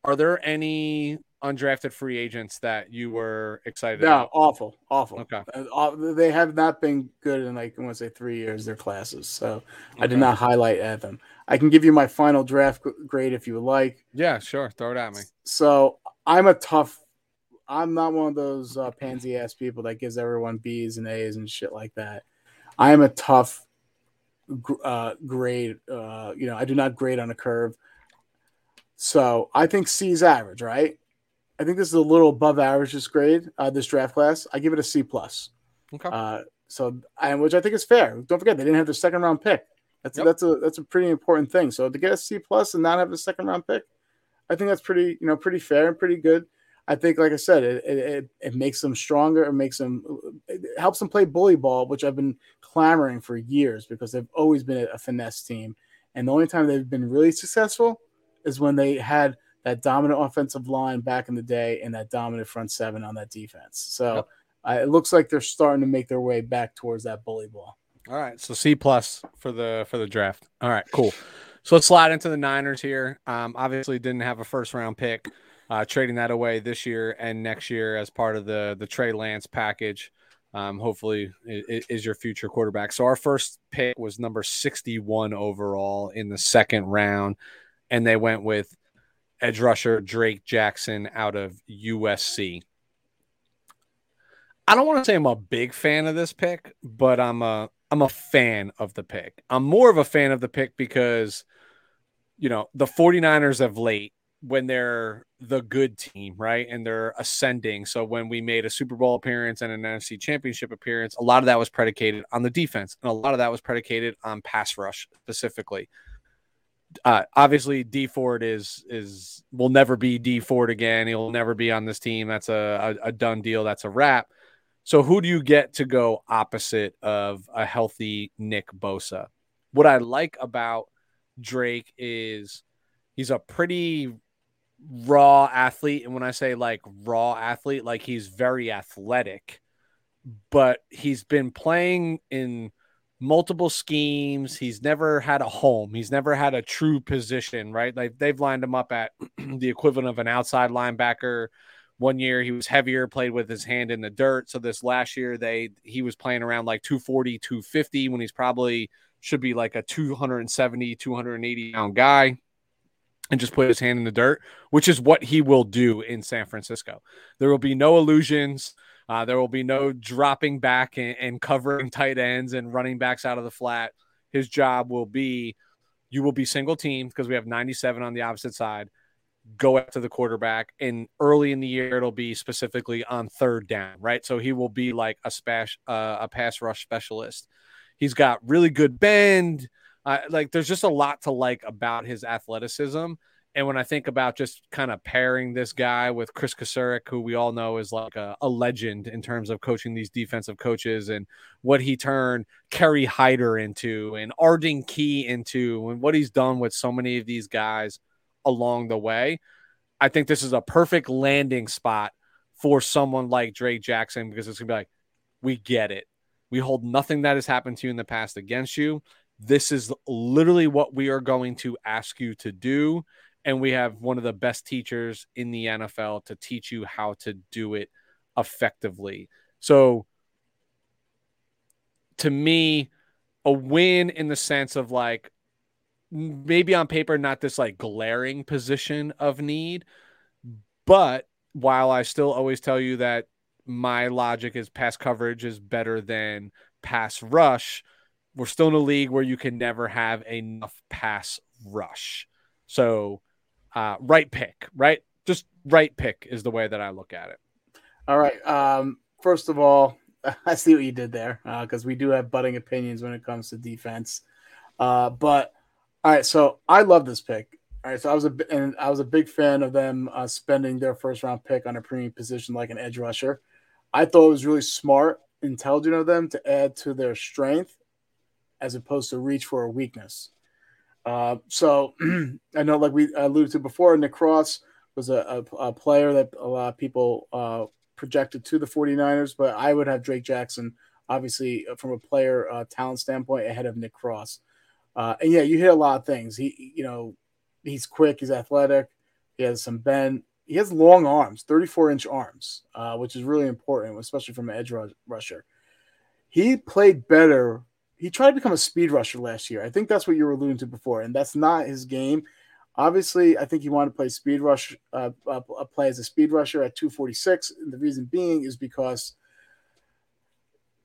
are there any undrafted free agents that you were excited no, about? awful, awful. Okay. Uh, they have not been good in like I want to say three years. Their classes, so okay. I did not highlight at them. I can give you my final draft grade if you would like. Yeah, sure. Throw it at me. So I'm a tough. I'm not one of those uh, pansy ass people that gives everyone B's and A's and shit like that. I am a tough uh, grade. Uh, you know, I do not grade on a curve. So I think C is average, right? I think this is a little above average this grade, uh, this draft class. I give it a C plus. Okay. Uh, so, and which I think is fair. Don't forget they didn't have their second round pick. That's yep. that's a that's a pretty important thing. So to get a C plus and not have a second round pick, I think that's pretty you know pretty fair and pretty good. I think, like I said, it it, it makes them stronger. It makes them it helps them play bully ball, which I've been clamoring for years because they've always been a finesse team. And the only time they've been really successful is when they had that dominant offensive line back in the day and that dominant front seven on that defense. So yep. uh, it looks like they're starting to make their way back towards that bully ball. All right, so C plus for the for the draft. All right, cool. So let's slide into the Niners here. Um, obviously, didn't have a first round pick, uh, trading that away this year and next year as part of the the Trey Lance package. Um, hopefully, it, is your future quarterback. So our first pick was number sixty one overall in the second round, and they went with edge rusher Drake Jackson out of USC. I don't want to say I'm a big fan of this pick, but I'm a I'm a fan of the pick. I'm more of a fan of the pick because you know, the 49ers of late when they're the good team, right? And they're ascending. So when we made a Super Bowl appearance and an NFC championship appearance, a lot of that was predicated on the defense and a lot of that was predicated on pass rush specifically uh, obviously Dee Ford is is will never be Dee Ford again. He'll never be on this team. That's a, a, a done deal. That's a wrap. So who do you get to go opposite of a healthy Nick Bosa? What I like about Drake is he's a pretty raw athlete. And when I say like raw athlete, like he's very athletic, but he's been playing in multiple schemes. He's never had a home. He's never had a true position, right? Like they've lined him up at the equivalent of an outside linebacker. One year he was heavier, played with his hand in the dirt. So this last year they he was playing around like 240, 250 when he's probably should be like a 270, 280 pound guy and just put his hand in the dirt, which is what he will do in San Francisco. There will be no illusions. Uh, there will be no dropping back and, and, covering tight ends and running backs out of the flat. His job will be you will be single team because we have 97 on the opposite side. Go after the quarterback, and early in the year it'll be specifically on third down, right? So he will be like a spash, uh, a pass rush specialist. He's got really good bend. Uh, like there's just a lot to like about his athleticism. And when I think about just kind of pairing this guy with Kris Kocurek, who we all know is like a, a, legend in terms of coaching these defensive coaches and what he turned Kerry Hyder into and Arden Key into and what he's done with so many of these guys along the way, I think this is a perfect landing spot for someone like Drake Jackson because it's going to be like, we get it. We hold nothing that has happened to you in the past against you. This is literally what we are going to ask you to do and we have one of the best teachers in the NFL to teach you how to do it effectively. So to me, a win in the sense of like maybe on paper not this like glaring position of need, but while I still always tell you that my logic is pass coverage is better than pass rush, we're still in a league where you can never have enough pass rush. So uh, right pick, right? Just right pick is the way that I look at it. All right. Um, first of all, I see what you did there because uh, we do have budding opinions when it comes to defense. Uh, but all right, so I love this pick. All right, so I was a and I was a big fan of them uh, spending their first round pick on a premium position like an edge rusher. I thought it was really smart, intelligent of them to add to their strength as opposed to reach for a weakness. Uh, so I know, like we alluded to before, Nick Cross was a, a, a player that a lot of people uh, projected to the 49ers, but I would have Drake Jackson, obviously, uh, from a player uh, talent standpoint, ahead of Nick Cross. Uh, and yeah, you hit a lot of things. He, you know, he's quick, he's athletic, he has some bend. He has long arms, 34 inch arms, uh, which is really important, especially from an edge rusher. He played better he tried to become a speed rusher last year. I think that's what you were alluding to before, and that's not his game. Obviously, I think he wanted to play speed rush, uh, uh, play as a speed rusher at 246. And the reason being is because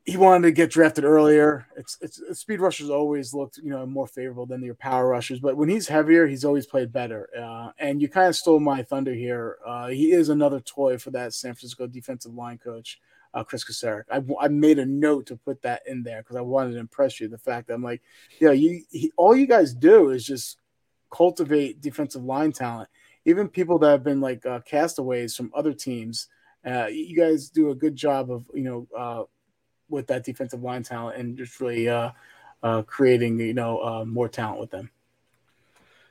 he wanted to get drafted earlier. It's, it's, speed rushers always looked you know more favorable than your power rushers, but when he's heavier, he's always played better. Uh, and you kind of stole my thunder here. Uh, he is another toy for that San Francisco defensive line coach uh, Kris Kocurek. I, I made a note to put that in there because I wanted to impress you. The fact that I'm like, you know, you he, all you guys do is just cultivate defensive line talent. Even people that have been like uh, castaways from other teams, uh, you guys do a good job of you know uh, with that defensive line talent and just really uh, uh, creating you know uh, more talent with them.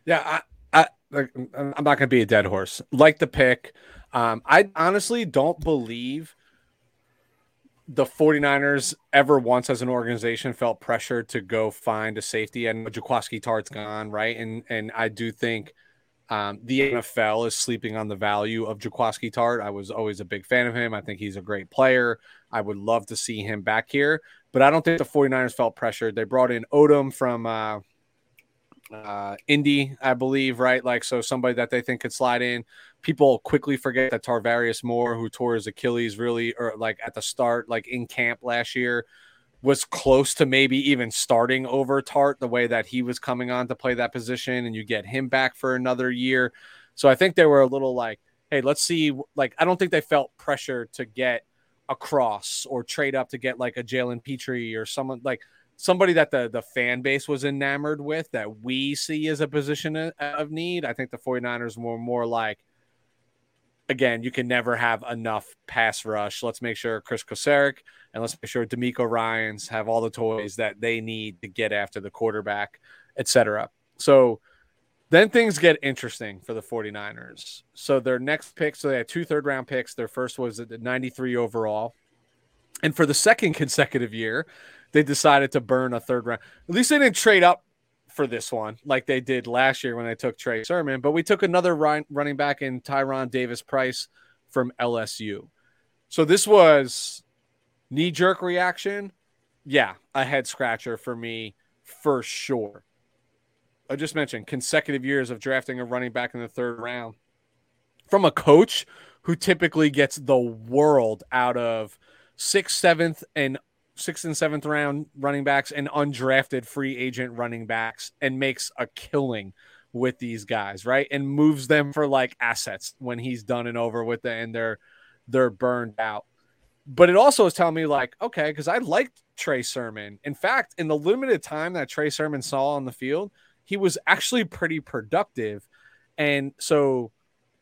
Yeah, I, I I'm not going to be a dead horse. Like the pick, um, I honestly don't believe the 49ers ever once as an organization felt pressure to go find a safety and Jaquiski Tartt's gone, right? And and I do think um, the NFL is sleeping on the value of Jaquiski Tartt. I was always a big fan of him. I think he's a great player. I would love to see him back here, but I don't think the 49ers felt pressured. They brought in Odum from uh, uh, Indy, I believe, right? Like, so somebody that they think could slide in. People quickly forget that Tarvarius Moore, who tore his Achilles really, or like at the start, like in camp last year, was close to maybe even starting over Tartt the way that he was coming on to play that position, and you get him back for another year. So I think they were a little like, hey, let's see. Like, I don't think they felt pressure to get across or trade up to get like a Jalen Pitre or someone like somebody that the, the fan base was enamored with that we see as a position of need. I think the 49ers were more like, again, you can never have enough pass rush. Let's make sure Kris Kocurek and let's make sure DeMeco Ryans have all the toys that they need to get after the quarterback, etc. So then things get interesting for the 49ers. So their next pick, so they had two third round picks. Their first was at 93 overall. And for the second consecutive year, they decided to burn a third round. At least they didn't trade up for this one like they did last year when they took Trey Sermon, but we took another running back in Tyrion Davis Price from LSU. So this was knee jerk reaction. Yeah, a head scratcher for me for sure. I just mentioned consecutive years of drafting a running back in the third round from a coach who typically gets the world out of sixth, seventh, and sixth and seventh round running backs and undrafted free agent running backs and makes a killing with these guys, right? And moves them for like assets when he's done and over with it and they're they're burned out. But it also is telling me like, okay, because I liked Trey Sermon. In fact, in the limited time that Trey Sermon saw on the field, he was actually pretty productive. And so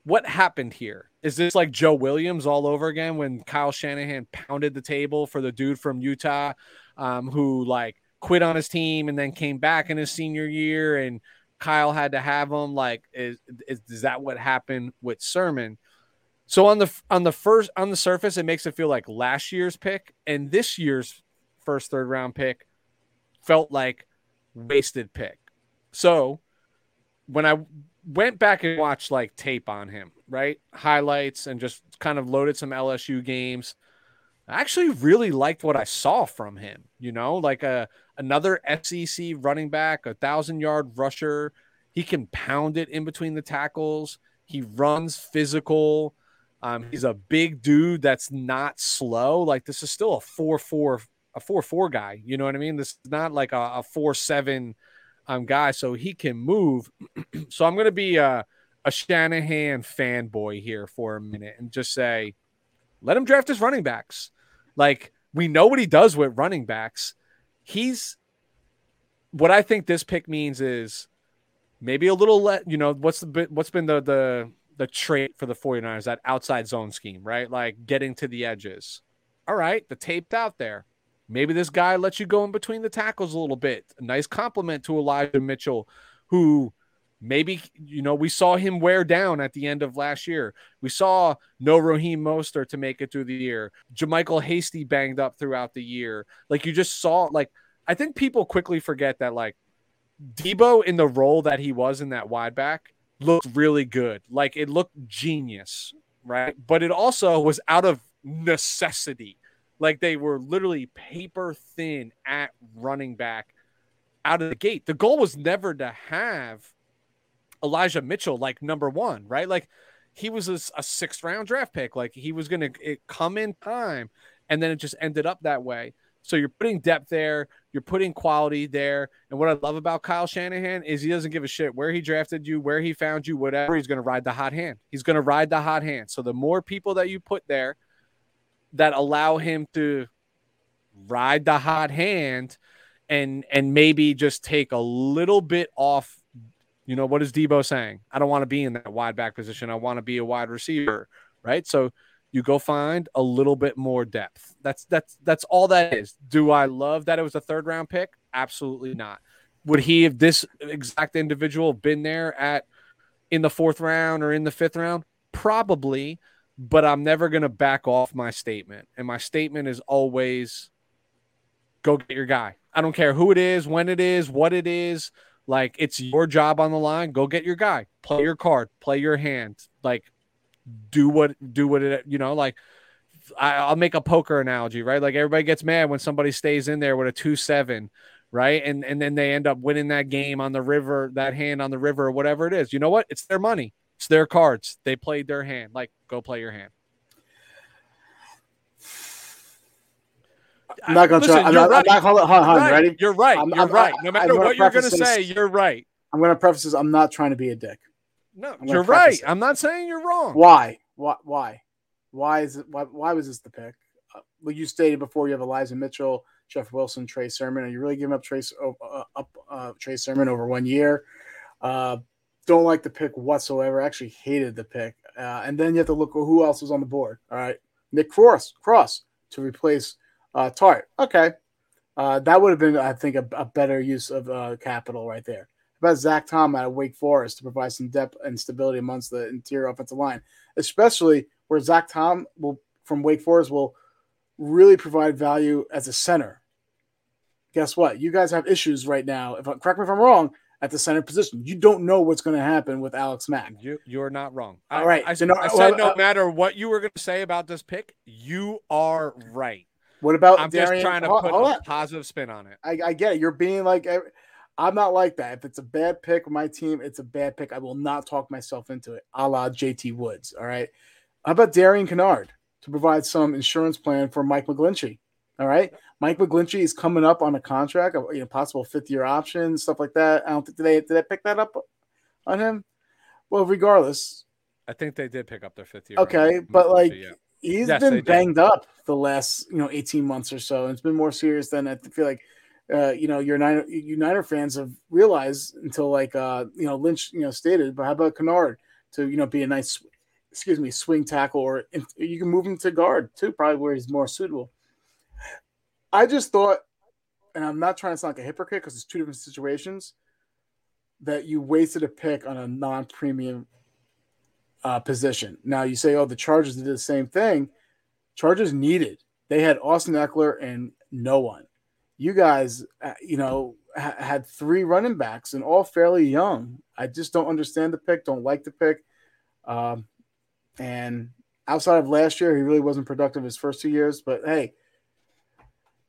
what happened here? Is this like Joe Williams all over again when Kyle Shanahan pounded the table for the dude from Utah um, who like quit on his team and then came back in his senior year and Kyle had to have him? Like, is, is, is that what happened with Sermon? So on the on the first on the surface, it makes it feel like last year's pick and this year's first third round pick felt like wasted pick. So when I went back and watched like tape on him, right? Highlights and just kind of loaded some LSU games. I actually really liked what I saw from him, you know, like a another SEC running back, a thousand yard rusher. He can pound it in between the tackles. He runs physical. Um, he's a big dude that's not slow. Like this is still a four four a four four guy. You know what I mean? This is not like a, a four seven um, guy, so he can move. so I'm going to be a, a Shanahan fanboy here for a minute and just say, let him draft his running backs. Like we know what he does with running backs. He's what I think this pick means is maybe a little let you know what's the what's been the the the trait for the 49ers that outside zone scheme, right? Like getting to the edges. All right, the taped out there. Maybe this guy lets you go in between the tackles a little bit. A nice compliment to Elijah Mitchell, who maybe, you know, we saw him wear down at the end of last year. We saw no Raheem Mostert to make it through the year. JaMycal Hasty banged up throughout the year. Like you just saw, like, I think people quickly forget that, like, Deebo in the role that he was in that wide back looked really good. Like it looked genius, right? But it also was out of necessity like they were literally paper thin at running back out of the gate. The goal was never to have Elijah Mitchell like number one, right? Like he was a, a sixth round draft pick. Like he was going to come in time, and then it just ended up that way. So you're putting depth there, you're putting quality there. And what I love about Kyle Shanahan is he doesn't give a shit where he drafted you, where he found you, whatever. He's going to ride the hot hand. He's going to ride the hot hand. So the more people that you put there, that allow him to ride the hot hand and and maybe just take a little bit off you know what is Deebo saying? I don't want to be in that wide back position. I want to be a wide receiver right? So you go find a little bit more depth. That's that's that's all that is. Do I love that it was a third round pick? Absolutely not. Would he have this exact individual been there at in the fourth round or in the fifth round? Probably but I'm never going to back off my statement. And my statement is always go get your guy. I don't care who it is, when it is, what it is. Like it's your job on the line. Go get your guy. Play your card. Play your hand. Like do what do what it you know like. I, will make a poker analogy, right? Like everybody gets mad when somebody stays in there with a two seven, right? And and then they end up winning that game on the river, that hand on the river, or whatever it is. You know what? It's their money. It's their cards. They played their hand. Like, go play your hand. I'm not going to try. I'm not, right. I'm not hold on, hold on, ready? You're right. I'm, you're I'm, right. No matter what you're going to say, you're right. I'm going to preface this. I'm not trying to be a dick. No, you're right. It. I'm not saying you're wrong. Why? Why? Why? Why is it? Why, why was this the pick? Uh, well, you stated before you have Elijah Mitchell, Jeff Wilson, Trey Sermon. Are you really giving up Trace uh, up uh, Trey Sermon over one year? Don't like the pick whatsoever. Actually hated the pick. Uh, and then you have to look who else was on the board. All right, Nick Cross, Cross to replace uh, Tartt. Okay, uh, that would have been, I think, a, a better use of uh, capital right there. About Zach Tom out of Wake Forest to provide some depth and stability amongst the interior offensive line, especially where Zach Tom will from Wake Forest will really provide value as a center. Guess what? You guys have issues right now. If correct me if I'm wrong, at the center position. You don't know what's going to happen with Alex Mack. You, you're not wrong. All I, right. I, so no, I said well, no uh, matter what you were going to say about this pick, you are right. What about I'm Darian? just trying to put a positive spin on it. I, I get it. You're being like, I'm not like that. If it's a bad pick with my team, it's a bad pick. I will not talk myself into it, a la JT Woods. All right. How about Darian Kinnard to provide some insurance plan for Mike McGlinchey? All right, Mike McGlinchey is coming up on a contract, you know, possible fifth year option, stuff like that. I don't think did they did they pick that up on him. Well, regardless, I think they did pick up their fifth year. Okay, but like yeah. he's yes, been banged up the last you know eighteen months or so. It's been more serious than I feel like. Uh, you know, your Niner, United fans have realized until like uh, you know Lynch, you know, stated. But how about Kinnard to you know be a nice, excuse me, swing tackle, or you can move him to guard too, probably where he's more suitable. I just thought, and I'm not trying to sound like a hypocrite because it's two different situations, that you wasted a pick on a non-premium uh, position. Now you say, oh, the Chargers did the same thing. Chargers needed. They had Austin Ekeler and no one. You guys, uh, you know, ha- had three running backs and all fairly young. I just don't understand the pick. Don't like the pick. Um, and outside of last year, he really wasn't productive his first two years. But hey,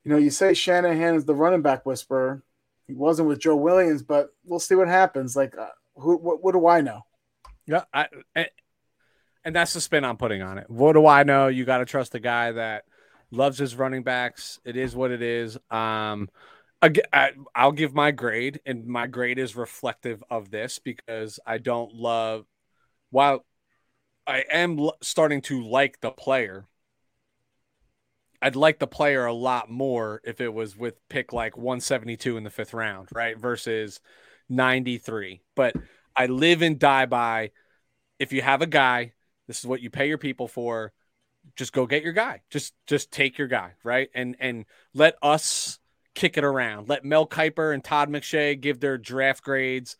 you know, you say Shanahan is the running back whisperer. He wasn't with Joe Williams, but we'll see what happens. Like, uh, who, what, what, do I know? Yeah, I, and that's the spin I'm putting on it. What do I know? You got to trust the guy that loves his running backs. It is what it is. Um, I, I'll give my grade, and my grade is reflective of this because I don't love. While I am starting to like the player, I'd like the player a lot more if it was with pick like 172 in the fifth round, right? Versus 93. But I live and die by if you have a guy, this is what you pay your people for. Just go get your guy. Just just take your guy, right? And and let us kick it around. Let Mel Kiper and Todd McShay give their draft grades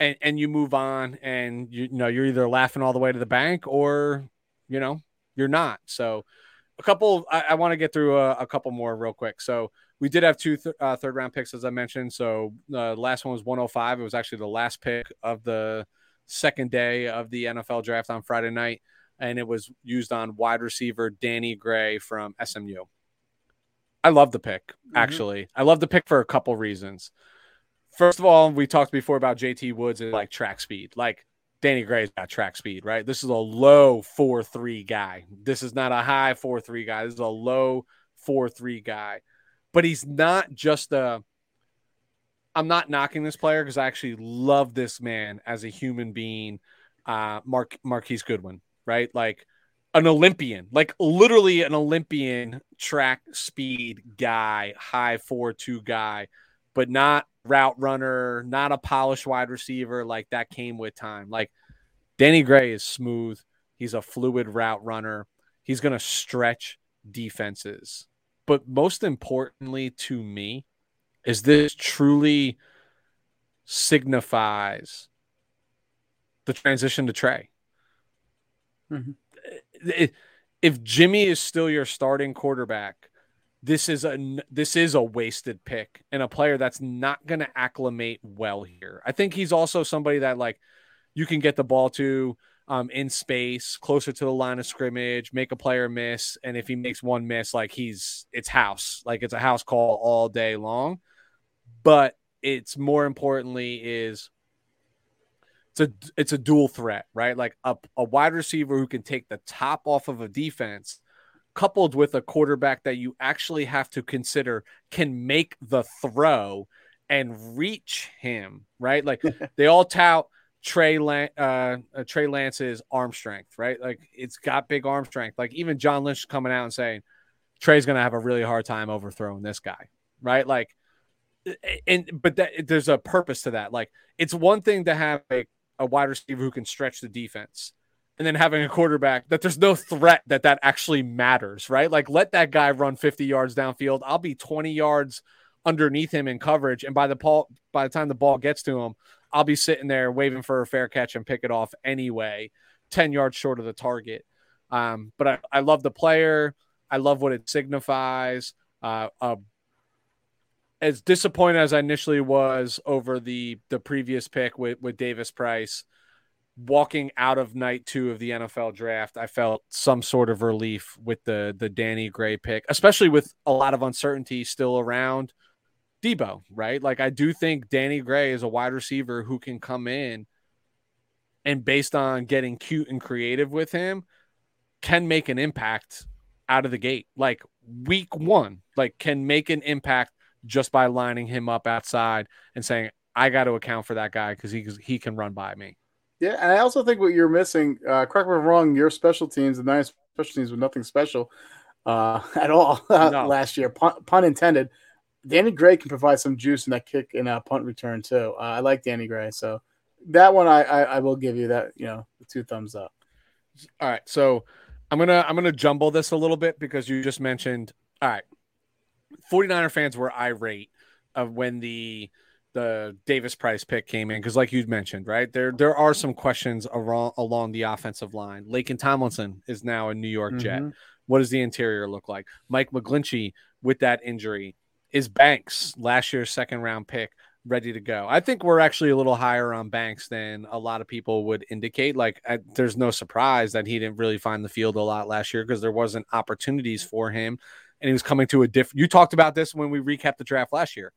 and and you move on and you, you know you're either laughing all the way to the bank or you know you're not. So a couple. I, I want to get through a, a, couple more real quick. So we did have two th- uh, third round picks, as I mentioned. So uh, the last one was 105. It was actually the last pick of the second day of the NFL draft on Friday night, and it was used on wide receiver Danny Gray from SMU. I love the pick. Mm-hmm. Actually, mm-hmm. I love the pick for a couple reasons. First of all, we talked before about JT Woods and like track speed. Like Danny Gray's got track speed, right? This is a low 4 3 guy. This is not a high 4 3 guy. This is a low 4 3 guy. But he's not just a. I'm not knocking this player because I actually love this man as a human being. Uh, Mark Marquise Goodwin, right? Like an Olympian, like literally an Olympian track speed guy, high 4 2 guy, but not route runner, not a polished wide receiver. Like that came with time. Like Danny Gray is smooth. He's a fluid route runner. He's going to stretch defenses. But most importantly to me, is this truly signifies the transition to Trey. Mm-hmm. If Jimmy is still your starting quarterback, this is a this is a wasted pick and a player that's not going to acclimate well here. I think he's also somebody that like you can get the ball to um, in space, closer to the line of scrimmage, make a player miss, and if he makes one miss, like he's it's house, like it's a house call all day long. But it's more importantly is it's a it's a dual threat, right? Like a, a wide receiver who can take the top off of a defense coupled with a quarterback that you actually have to consider can make the throw and reach him, right? Like they all tout Trey Lan- uh, uh, Trey Lance's arm strength, right? Like it's got big arm strength. Like even John Lynch coming out and saying Trey's going to have a really hard time overthrowing this guy, right? Like, and but that there's a purpose to that. Like it's one thing to have a, a wide receiver who can stretch the defense and then having a quarterback that there's no threat that that actually matters, right? Like let that guy run 50 yards downfield. I'll be 20 yards underneath him in coverage, and by the ball, by the time the ball gets to him, I'll be sitting there waving for a fair catch and pick it off anyway, 10 yards short of the target. Um, but I, I love the player. I love what it signifies. Uh, uh, as disappointed as I initially was over the the previous pick with with Davis Price, walking out of night two of the NFL draft, I felt some sort of relief with the the Danny Gray pick, especially with a lot of uncertainty still around Deebo, right? Like I do think Danny Gray is a wide receiver who can come in and based on getting cute and creative with him, can make an impact out of the gate, like week one, like can make an impact just by lining him up outside and saying, I got to account for that guy because he he can run by me. Yeah, and I also think what you're missing, uh, correct me if I'm wrong, your special teams, the nine special teams, with nothing special uh, at all no. last year, pun, pun, intended. Danny Gray can provide some juice in that kick and uh, punt return too. Uh, I like Danny Gray, so that one I, I, I will give you that you know two thumbs up. All right, so I'm gonna I'm gonna jumble this a little bit because you just mentioned all right, 49er fans were irate of when the the Davis Price pick came in because, like you mentioned, right there there are some questions around, along the offensive line. Laken Tomlinson is now a New York mm-hmm. Jet. What does the interior look like? Mike McGlinchey with that injury is Banks last year's second round pick ready to go. I think we're actually a little higher on Banks than a lot of people would indicate. Like, I, there's no surprise that he didn't really find the field a lot last year because there wasn't opportunities for him, and he was coming to a different. You talked about this when we recapped the draft last year.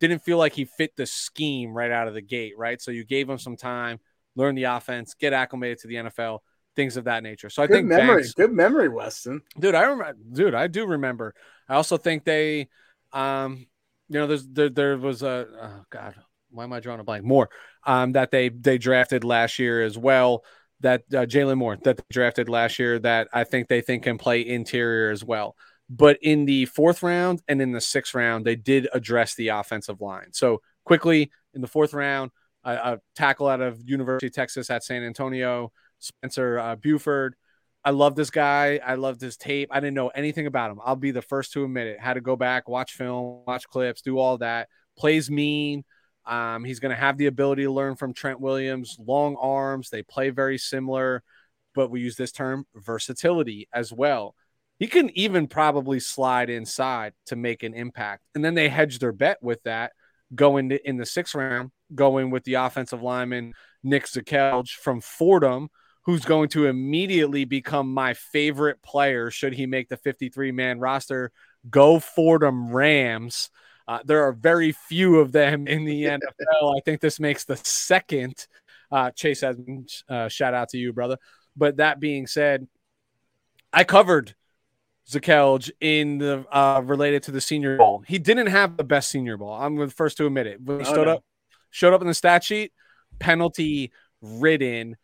Didn't feel like he fit the scheme right out of the gate, right? So you gave him some time, learn the offense, get acclimated to the NFL, things of that nature. So I good think memory, Banks, good memory, Weston. Dude, I remember. Dude, I do remember. I also think they, um, you know, there's there, there was a oh God, why am I drawing a blank? More um, that they they drafted last year as well. That uh, Jaylon Moore that they drafted last year that I think they think can play interior as well. But in the fourth round and in the sixth round, they did address the offensive line. So quickly in the fourth round, a, a tackle out of University of Texas at San Antonio, Spencer uh, Burford. I love this guy. I love his tape. I didn't know anything about him. I'll be the first to admit it. Had to go back, watch film, watch clips, do all that. Plays mean. Um, he's going to have the ability to learn from Trent Williams. Long arms. They play very similar, but we use this term versatility as well. He can even probably slide inside to make an impact. And then they hedge their bet with that, going to, in the sixth round, going with the offensive lineman Nick Zakelj from Fordham who's going to immediately become my favorite player should he make the 53 man roster. Go Fordham Rams. Uh, there are very few of them in the NFL. I think this makes the second. Uh, Chase Edmonds, uh, shout out to you, brother. But that being said, I covered Zakelj in the uh, related to the Senior Bowl. He didn't have the best Senior Bowl. I'm the first to admit it. When he oh, showed no. up, showed up in the stat sheet, penalty ridden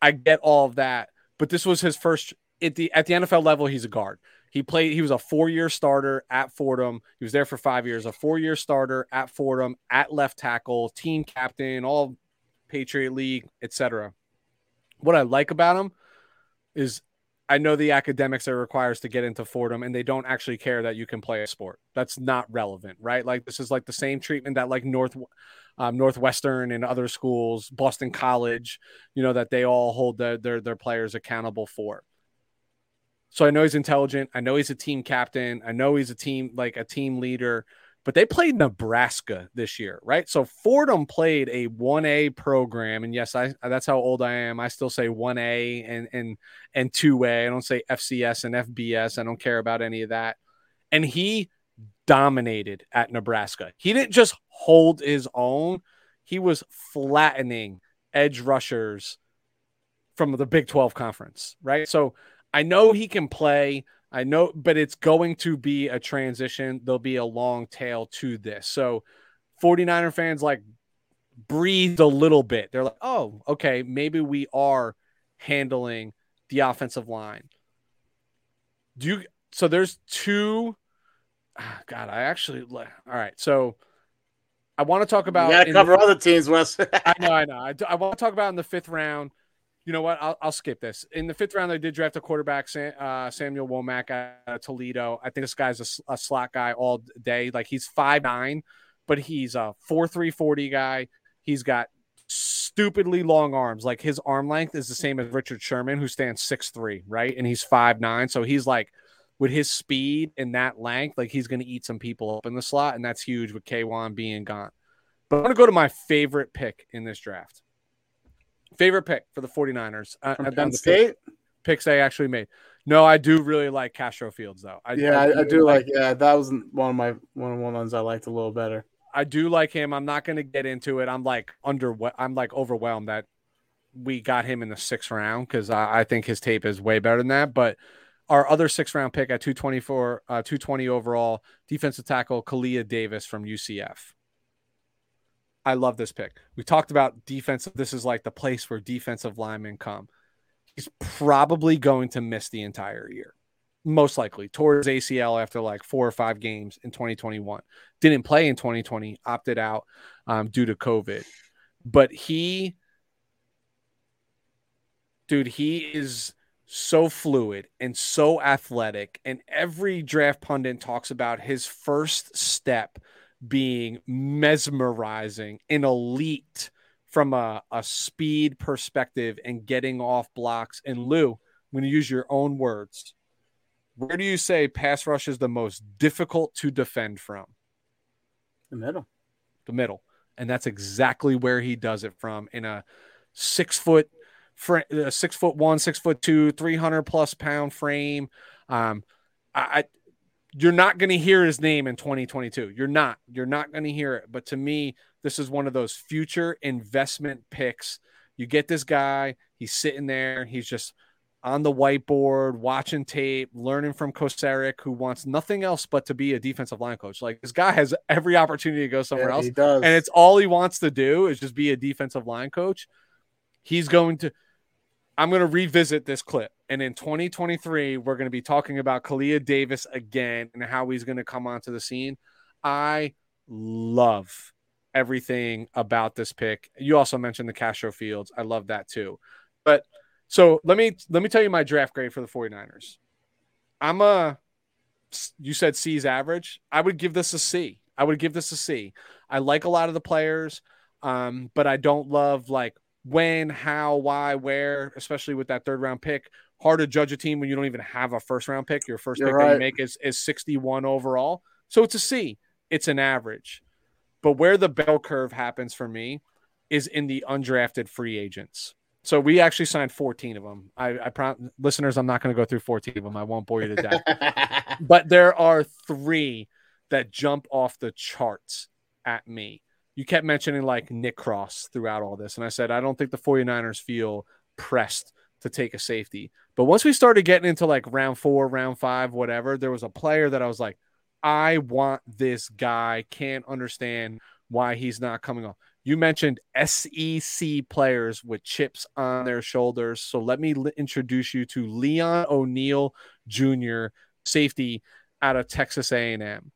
I get all of that, but this was his first at the at the NFL level. He's a guard. He played. He was a four-year starter at Fordham. He was there for five years. A four-year starter at Fordham at left tackle, team captain, all Patriot League, etc. What I like about him is I know the academics are requires to get into Fordham, and they don't actually care that you can play a sport. That's not relevant, right? Like this is like the same treatment that like North um, Northwestern and other schools, Boston College, you know, that they all hold the, their their players accountable for. So I know he's intelligent. I know he's a team captain. I know he's a team like a team leader. But they played Nebraska this year, right? So Fordham played a 1A program, and yes, I that's how old I am. I still say 1A and and and 2A. I don't say FCS and FBS. I don't care about any of that. And he dominated at Nebraska. He didn't just hold his own, he was flattening edge rushers from the Big 12 conference, right? So I know he can play. I know, but it's going to be a transition. There'll be a long tail to this. So 49er fans like breathed a little bit. They're like, oh, okay, maybe we are handling the offensive line. Do you so there's two ah, God, I actually all right. So I want to talk about. Yeah, cover the, other teams, Wes. I know, I know. I, I, want to talk about in the fifth round. You know what? I'll, I'll skip this. In the fifth round, they did draft a quarterback, uh, Samuel Womack out of Toledo. I think this guy's a, a slot guy all day. Like he's five nine, but he's a four three forty guy. He's got stupidly long arms. Like his arm length is the same as Richard Sherman, who stands six three, right? And he's five nine, so he's like with his speed and that length, like he's going to eat some people up in the slot, and that's huge with K1 being gone. But I want to go to my favorite pick in this draft. Favorite pick for the 49ers. Uh, From Penn State? Picks I actually made. No, I do really like Castro Fields though. I, yeah, I, I do like, like. Yeah, that was one of my one of the ones I liked a little better. I do like him. I'm not going to get into it. I'm like under. I'm like overwhelmed that we got him in the sixth round because I, I think his tape is way better than that. But our other sixth round pick at 224, uh, 220 overall, defensive tackle Kalia Davis from UCF. I love this pick. We talked about defensive. This is like the place where defensive linemen come. He's probably going to miss the entire year, most likely towards ACL after like four or five games in 2021. Didn't play in 2020, opted out um, due to COVID. But he, dude, he is so fluid and so athletic. And every draft pundit talks about his first step being mesmerizing and elite from a, a speed perspective and getting off blocks. And Lou, I'm going to use your own words. Where do you say pass rush is the most difficult to defend from? The middle. The middle. And that's exactly where he does it from in a six foot uh, six foot one, six foot two, 300 plus pound frame. Um, I, you're not going to hear his name in 2022. You're not. You're not going to hear it. But to me, this is one of those future investment picks. You get this guy, he's sitting there, he's just on the whiteboard, watching tape, learning from Kocurek, who wants nothing else but to be a defensive line coach. Like this guy has every opportunity to go somewhere Yeah, else. he does. And it's all he wants to do is just be a defensive line coach. He's going to I'm going to revisit this clip. And in 2023, we're going to be talking about Kalia Davis again and how he's going to come onto the scene. I love everything about this pick. You also mentioned the Castro Fields. I love that too. But so let me let me tell you my draft grade for the 49ers. I'm a you said C's average. I would give this a C. I would give this a C. I like a lot of the players, um, but I don't love like when, how, why, where, especially with that third round pick. Hard to judge a team when you don't even have a first round pick. Your first You're pick that you make is, is 61 overall. So it's a C. It's an average. But where the bell curve happens for me is in the undrafted free agents. So we actually signed 14 of them. I, I prom- listeners, I'm not going to go through 14 of them. I won't bore you to death but there are three that jump off the charts at me. You kept mentioning like Nick Cross throughout all this. And I said, I don't think the 49ers feel pressed to take a safety. But once we started getting into like round four, round five, whatever, there was a player that I was like, I want this guy. Can't understand why he's not coming off. You mentioned SEC players with chips on their shoulders. So let me li- introduce you to Leon O'Neal Jr., safety out of Texas A&M.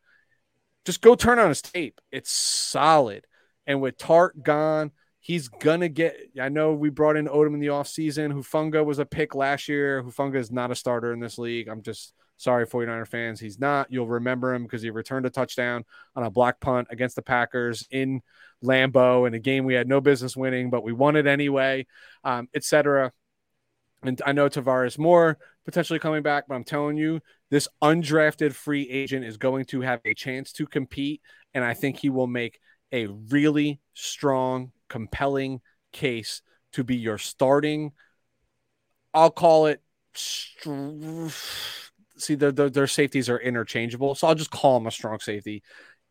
Just go turn on his tape. It's solid. And with Tartt gone, he's gonna get. I know we brought in Odum in the offseason. Hufanga was a pick last year. Hufanga is not a starter in this league. I'm just sorry, 49er fans. He's not. You'll remember him because he returned a touchdown on a block punt against the Packers in Lambeau in a game we had no business winning, but we won it anyway, um, etc. And I know Tarvarius Moore potentially coming back, but I'm telling you, this undrafted free agent is going to have a chance to compete, and I think he will make a really strong, compelling case to be your starting. I'll call it. See, their, their, their safeties are interchangeable, so I'll just call him a strong safety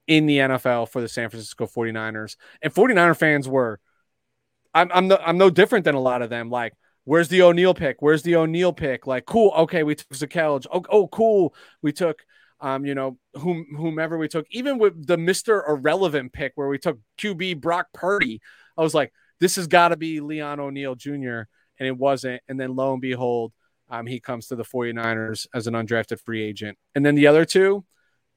in the NFL for the San Francisco 49ers. And 49er fans were, I'm, I'm, no, I'm no different than a lot of them. Like, where's the O'Neal pick? Where's the O'Neal pick? Like, cool. Okay, we took Zakelj. Oh, oh, cool. We took, um, you know, whom, whomever we took, even with the Mr. Irrelevant pick where we took QB Brock Purdy. I was like, this has got to be Leon O'Neal Jr. And it wasn't. And then lo and behold, um, he comes to the 49ers as an undrafted free agent. And then the other two,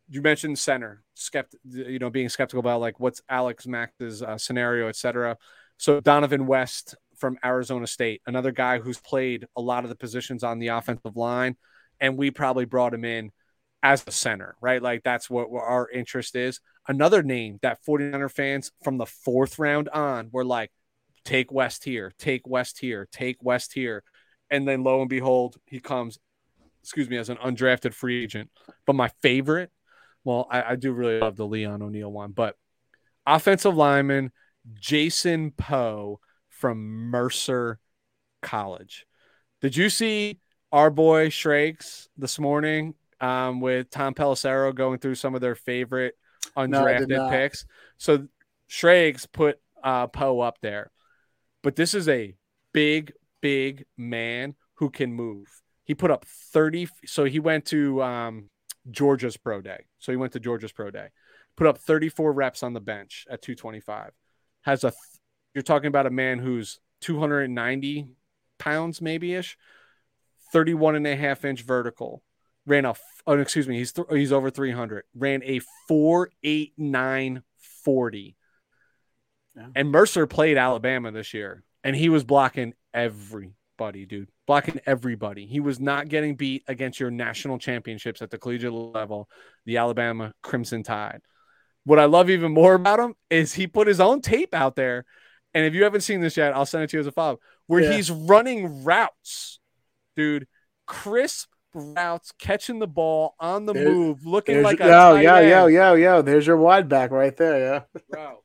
you mentioned center, skept, you know, being skeptical about like what's Alex Mack's uh, scenario, et cetera. So Dohnovan West from Arizona State, another guy who's played a lot of the positions on the offensive line, and we probably brought him in as a center, right? Like that's what our interest is. Another name that 49er fans from the fourth round on were like, take West here, take West here, take West here. And then lo and behold, he comes, excuse me, as an undrafted free agent. But my favorite, well, I, I do really love the Leon O'Neal one, but offensive lineman Jason Poe from Mercer College. Did you see our boy Shrakes this morning um, with Tom Pelissero going through some of their favorite undrafted not. picks? So Shrakes put uh, Poe up there, but this is a big, big man who can move. He put up 30. So he went to um, Georgia's pro day. So he went to Georgia's pro day, put up 34 reps on the bench at 225. Has a, you're talking about a man who's 290 pounds, maybe ish, 31 and a half inch vertical, ran a, oh, excuse me, he's, th- he's over 300, ran a 489 40. Yeah. And Mercer played Alabama this year, and he was blocking everybody, dude blocking everybody. He was not getting beat against your national championships at the collegiate level, the Alabama Crimson Tide. What I love even more about him is he put his own tape out there. And if you haven't seen this yet, I'll send it to you as a follow where yeah. he's running routes, dude. Crisp routes, catching the ball on the there's, move, looking like a yo, yo, yo, yo, yo. There's your wide back right there, yeah. Bro,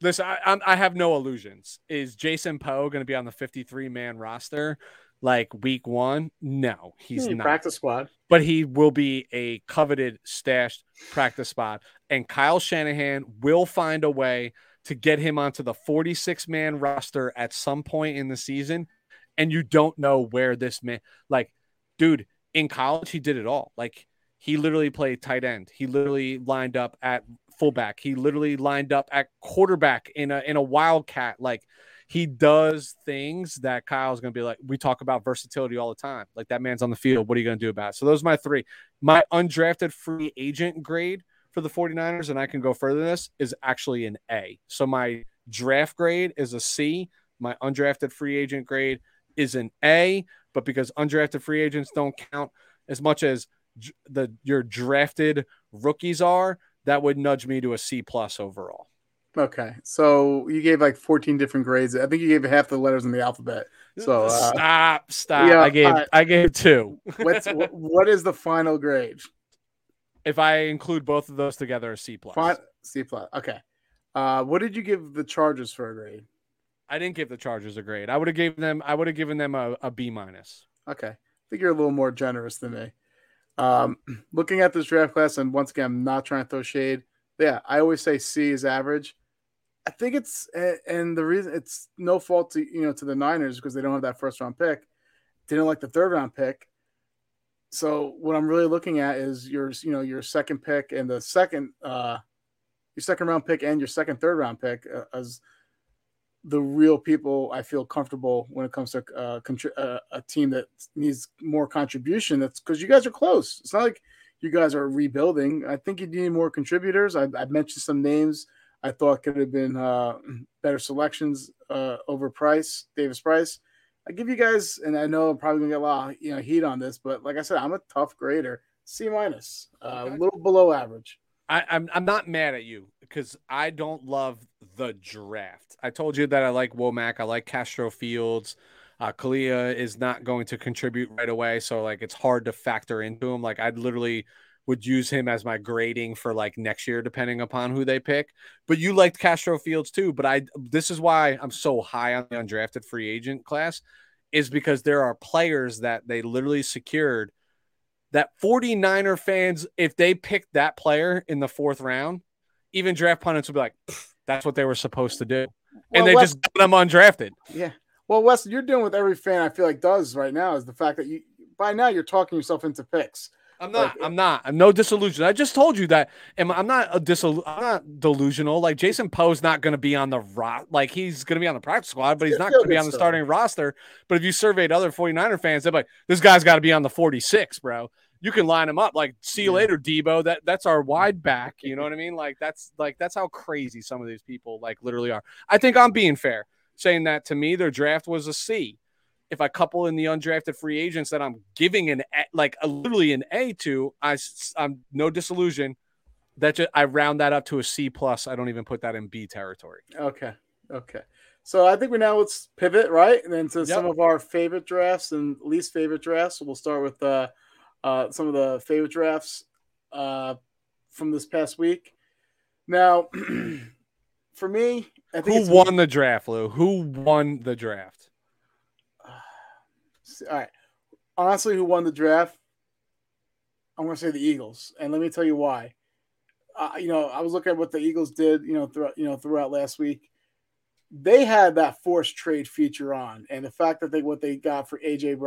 listen, I, I, have no illusions. Is Jason Poe going to be on the 53 man roster? like week one. No, he's hmm, not. Practice squad. But he will be a coveted stashed practice spot. And Kyle Shanahan will find a way to get him onto the 46 man roster at some point in the season. And you don't know where this man, like, dude, in college, he did it all. Like, he literally played tight end. He literally lined up at fullback. He literally lined up at quarterback in a in a wildcat. Like he does things that Kyle's going to be like, we talk about versatility all the time. Like that man's on the field. What are you going to do about it? So those are my three. My undrafted free agent grade for the 49ers, and I can go further than this, is actually an A. So my draft grade is a C. My undrafted free agent grade is an A. But because undrafted free agents don't count as much as the your drafted rookies are, that would nudge me to a C plus overall. Okay, so you gave like 14 different grades. I think you gave half the letters in the alphabet. So uh, stop, stop. Yeah, I gave I gave two. What's what, what is the final grade? If I include both of those together, a C plus. C plus. Okay. Uh, what did you give the Chargers for a grade? I didn't give the Chargers a grade. I would have given them. I would have given them a, a B minus. Okay, I think you're a little more generous than me. Um, looking at this draft class, and once again, I'm not trying to throw shade. Yeah, I always say C is average. I think it's and the reason it's no fault to you know to the Niners because they don't have that first round pick. Didn't like the third round pick. So what I'm really looking at is your you know your second pick and the second uh your second round pick and your second third round pick uh, as the real people I feel comfortable when it comes to uh, contri- uh, a team that needs more contribution. That's because you guys are close. It's not like you guys are rebuilding. I think you need more contributors. I, I mentioned some names I thought could have been uh, better selections uh, over Price, Davis Price. I give you guys, and I know I'm probably gonna get a lot you know heat on this, but like I said, I'm a tough grader, C minus, uh, a little below average. I, I'm I'm not mad at you because I don't love the draft. I told you that I like Womack, I like Castro Fields. Uh, Kalia is not going to contribute right away, so like it's hard to factor into him. Like I'd literally would use him as my grading for like next year, depending upon who they pick. But you liked Castro Fields too. But I this is why I'm so high on the undrafted free agent class, is because there are players that they literally secured that 49er fans, if they picked that player in the fourth round, even draft pundits would be like, that's what they were supposed to do. Well, and they Wes, just got them undrafted. Yeah. Well, Wes, you're doing what every fan I feel like does right now is the fact that you by now you're talking yourself into picks. I'm not. Like, I'm not. I'm no disillusion. I just told you that. And I'm not a disil- I'm not delusional. Like Jason Poe's not going to be on the rot. like he's going to be on the practice squad, but he's not going to be on the starting roster. But if you surveyed other 49er fans, they're like, this guy's got to be on the 46, bro. You can line him up. Like, see you yeah. later, Deebo. That that's our wide back. You know what I mean? Like that's like that's how crazy some of these people like literally are. I think I'm being fair saying that to me, their draft was a C if I couple in the undrafted free agents that I'm giving an a, like a, literally an A to, I I'm no disillusion. That just, I round that up to a C plus. I don't even put that in B territory. Okay, okay. So I think we now let's pivot right and then to yep. some of our favorite drafts and least favorite drafts. So we'll start with uh, uh, some of the favorite drafts uh, from this past week. Now, for me, I think who won me. the draft, Lou? Who won the draft? all right. Honestly, who won the draft? I'm going to say the Eagles, and let me tell you why. Uh, you know, I was looking at what the Eagles did. You know, throughout you know throughout last week. they had that forced trade feature on, and the fact that they what they got for AJ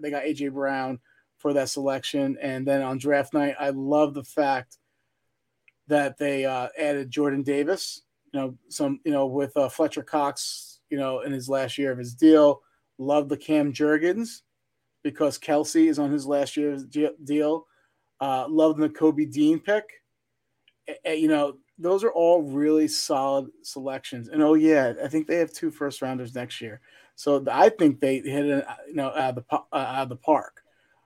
they got AJ Brown for that selection, and then on draft night, I love the fact that they uh, added Jordan Davis. You know, some you know with uh, Fletcher Cox, you know, in his last year of his deal. Love the Cam Jurgens because Kelce is on his last year's deal. Uh, love the Kobe Dean pick. you know, those are all really solid selections. And oh yeah, I think they have two first rounders next year. So I think they hit it, you know, out of the uh, out of the park.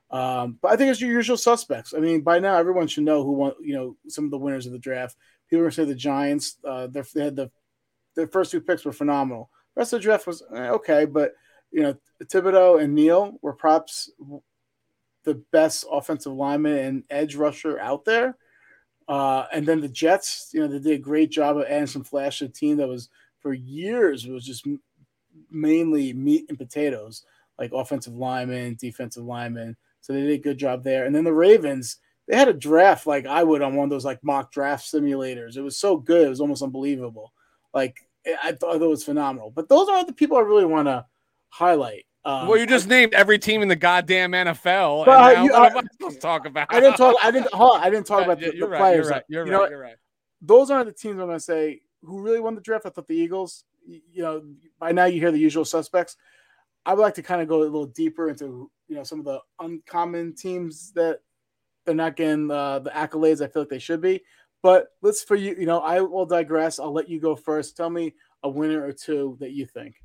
Um, but I think it's your usual suspects. I mean, by now everyone should know who won. You know, some of the winners of the draft. People are going to say the Giants. Uh, they had the their first two picks were phenomenal. The rest of the draft was eh, okay, but you know, Thibodeaux and Neal were perhaps the best offensive lineman and edge rusher out there. Uh, and then the Jets, you know, they did a great job of adding some flash to the team that was for years was just mainly meat and potatoes, like offensive lineman, defensive linemen. So they did a good job there. And then the Ravens, they had a draft like I would on one of those like mock draft simulators. It was so good, it was almost unbelievable. Like I thought it was phenomenal. But those aren't the people I really want to highlight. Um, well, you just I, named every team in the goddamn NFL. But, now, you, what am I supposed to talk about? I didn't talk. I didn't. Hold on, I didn't talk about the, the right, players. You're right. You're, you right, you're right. Those aren't the teams I'm going to say who really won the draft. I thought the Eagles. You know, by now you hear the usual suspects. I would like to kind of go a little deeper into you know some of the uncommon teams that they're not getting uh, the accolades I feel like they should be. But let's for you, you know, I will digress. I'll let you go first. Tell me a winner or two that you think.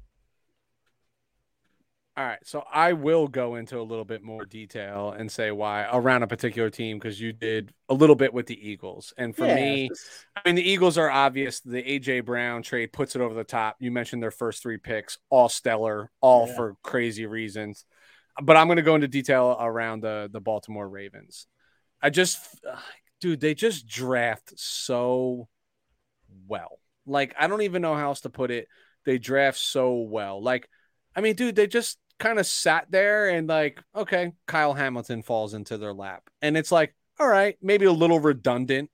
All right, so I will go into a little bit more detail and say why around a particular team because you did a little bit with the Eagles, and for yeah, me, I mean the Eagles are obvious. The AJ Brown trade puts it over the top. You mentioned their first three picks, all stellar, all yeah. for crazy reasons. But I'm going to go into detail around the the Baltimore Ravens. I just, dude, they just draft so well. Like I don't even know how else to put it. They draft so well. Like I mean, dude, they just kind of sat there and like, okay, Kyle Hamilton falls into their lap. And it's like, all right, maybe a little redundant,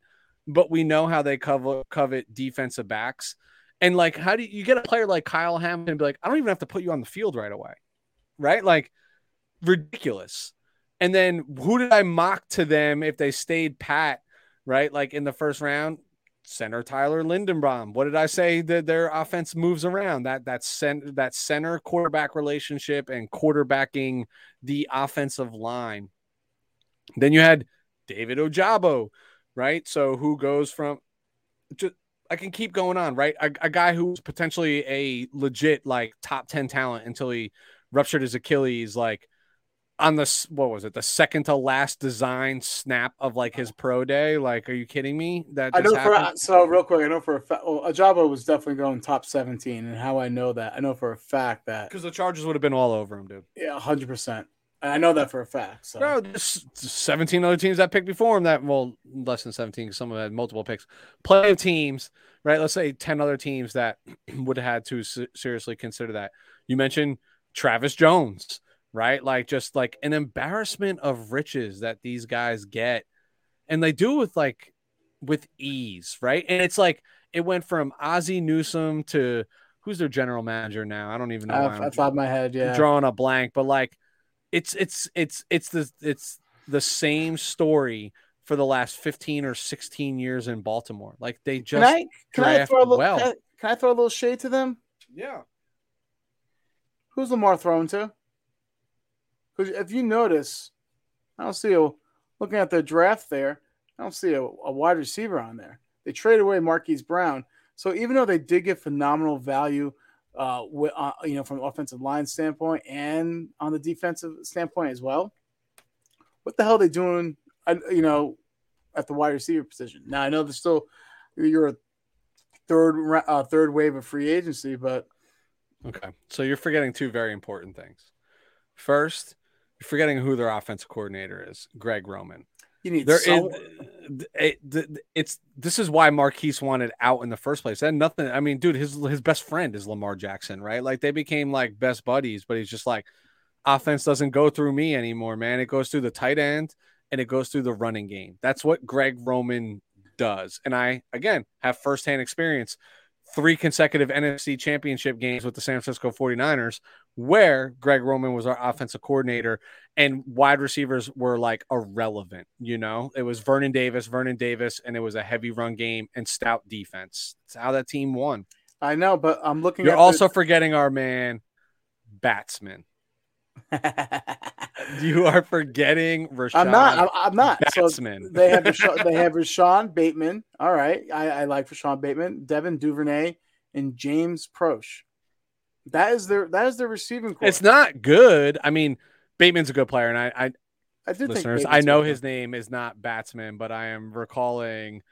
but we know how they cover covet defensive backs. And like, how do you, you get a player like Kyle Hamilton be like, I don't even have to put you on the field right away. Right? Like ridiculous. And then who did I mock to them if they stayed pat, right? Like in the first round, center Tyler Linderbaum. What did I say that their offense moves around? That that center that center quarterback relationship and quarterbacking the offensive line. Then you had David Ojabo, right? So who goes from just I can keep going on, right? A, a guy who's potentially a legit like top 10 talent until he ruptured his Achilles like on the what was it the second to last design snap of like his pro day like are you kidding me that i know happened? for so real quick i know for a fact well Ojabo was definitely going top 17 and how i know that i know for a fact that because the Chargers would have been all over him dude yeah 100% I know that for a fact. So. No, there's 17 other teams that picked before him that, well, less than 17 because some of them had multiple picks. Plenty of teams, right? Let's say 10 other teams that would have had to seriously consider that. You mentioned Travis Jones, right? Like just like an embarrassment of riches that these guys get. And they do with like with ease, right? And it's like it went from Ozzie Newsome to who's their general manager now? I don't even know. Uh, off top of my head, yeah. Drawing a blank, but like it's it's it's it's the it's the same story for the last 15 or 16 years in Baltimore. Like they just can I, can I throw a little, well. Can I, can I throw a little shade to them? Yeah. Who's Lamar thrown to? Because if you notice, I don't see a looking at the draft there. I don't see a, a wide receiver on there. They traded away Marquise Brown, so even though they did get phenomenal value, uh, with, uh, you know, from offensive line standpoint and on the defensive standpoint as well, what the hell are they doing? you know, at the wide receiver position. Now I know there's still you're a third uh, third wave of free agency, but okay. So you're forgetting two very important things. First, forgetting who their offensive coordinator is, Greg Roman. You need there is, it, it's this is why Marquise wanted out in the first place. And nothing. I mean, dude, his his best friend is Lamar Jackson, right? Like they became like best buddies, but he's just like, offense doesn't go through me anymore, man. It goes through the tight end and it goes through the running game. That's what Greg Roman does. And I again have firsthand experience three consecutive NFC championship games with the San Francisco 49ers, where Greg Roman was our offensive coordinator and wide receivers were like irrelevant. You know, it was Vernon Davis, Vernon Davis, and it was a heavy run game and stout defense. That's how that team won. I know, but I'm looking You're also the... forgetting our man, Batsman. you are forgetting Rashod. I'm not. I'm, I'm not. Batsman. So they have Rashawn, they have Rashod Bateman. All right, I, I like Rashod Bateman, Devin Duvernay, and James Proche. That is their that is their receiving core. It's not good. I mean, Bateman's a good player, and I, I, I do listeners, I know his name is not Batsman, but I am recalling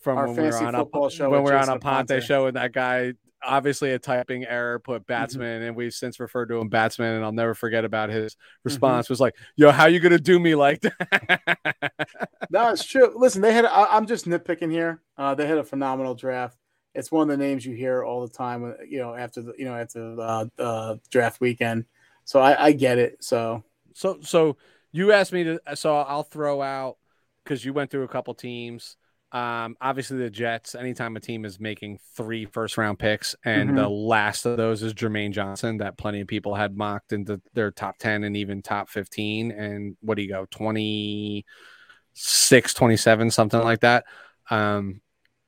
from Our when we were on a show when we were on a Ponte, Ponte show, and that guy obviously a typing error put mm-hmm. batsman mm-hmm. and we've since referred to him batsman and i'll never forget about his mm-hmm. response mm-hmm. was like yo how you gonna do me like that no it's true listen they had I, am just nitpicking here uh, they had a phenomenal draft it's one of the names you hear all the time uh, you know after the you know after the uh, draft weekend so I, I get it so so so you asked me to so i'll throw out because you went through a couple teams um, obviously, the Jets, anytime a team is making three first round picks, and mm-hmm. the last of those is Jermaine Johnson, that plenty of people had mocked into their top 10 and even top 15. And what do you go, 26, 27, something like that. Um,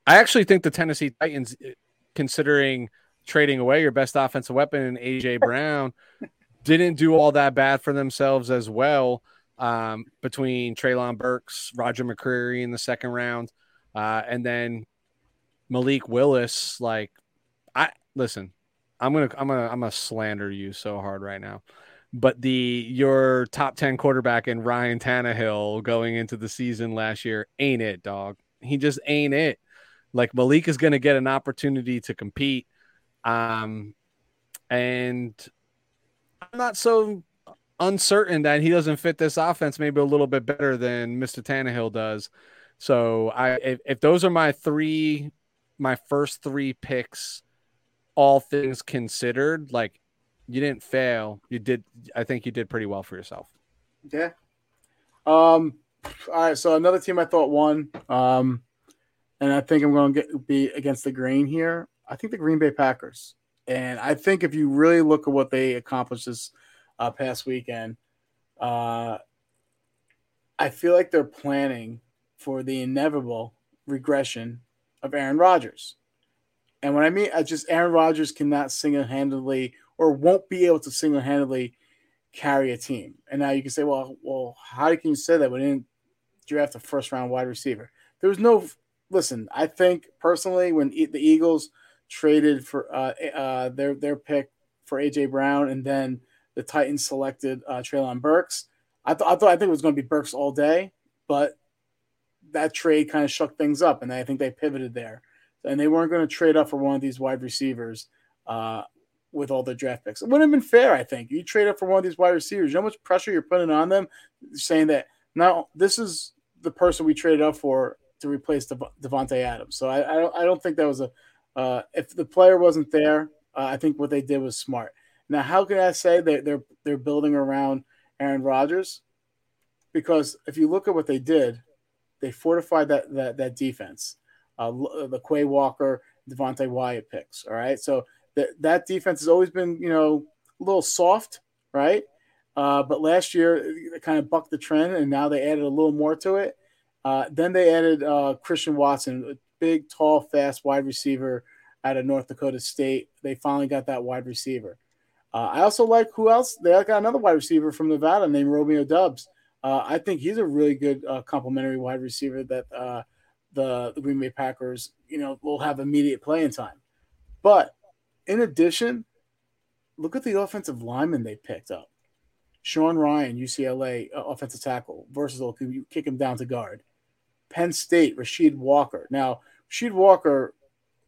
I actually think the Tennessee Titans, eh, considering trading away your best offensive weapon in AJ Brown, didn't do all that bad for themselves as well. Um, between Treylon Burks, Roger McCreary in the second round. Uh, and then Malik Willis, like I listen, I'm gonna I'm gonna I'm gonna slander you so hard right now. But the your top ten quarterback in Ryan Tannehill going into the season last year ain't it, dog. He just ain't it. Like Malik is gonna get an opportunity to compete. Um and I'm not so uncertain that he doesn't fit this offense maybe a little bit better than Mr. Tannehill does. So I if, if those are my three my first three picks, all things considered, like you didn't fail. You did I think you did pretty well for yourself. Yeah. Um all right, so another team I thought won. Um and I think I'm going to be against the grain here. I think the Green Bay Packers. And I think if you really look at what they accomplished this uh, past weekend, uh, I feel like they're planning for the inevitable regression of Aaron Rodgers. And what I mean, I just Aaron Rodgers cannot single handedly or won't be able to single handedly carry a team. And now you can say, well, well, how can you say that when didn't draft a first round wide receiver? There was no. Listen, I think personally, when the Eagles traded for uh, uh, their their pick for AJ Brown, and then the Titans selected uh, Treylon Burks, I, I thought I think it was going to be Burks all day, but that trade kind of shook things up, and I think they pivoted there. And they weren't going to trade up for one of these wide receivers uh, with all the draft picks. It wouldn't have been fair, I think. You trade up for one of these wide receivers. You know how much pressure you're putting on them, saying that now this is the person we traded up for to replace Dev- Davante Adams. So I, I, don't, I don't think that was a. Uh, if the player wasn't there, uh, I think what they did was smart. Now, how can I say that they're they're building around Aaron Rodgers? Because if you look at what they did, they fortified that that, that defense. Uh, the Quay Walker, Devonte Wyatt picks. All right, so that that defense has always been you know a little soft, right? Uh, but last year they kind of bucked the trend, and now they added a little more to it. Uh, then they added uh, Christian Watson, a big, tall, fast wide receiver out of North Dakota State. They finally got that wide receiver. Uh, I also like who else? They got another wide receiver from Nevada named Romeo Doubs. Uh, I think he's a really good uh, complementary wide receiver that the, the Green Bay Packers, you know, will have immediate playing time. But in addition, look at the offensive lineman they picked up. Sean Rhyan, UCLA uh, offensive tackle, versatile, can kick him down to guard. Penn State, Rasheed Walker. Now, Rasheed Walker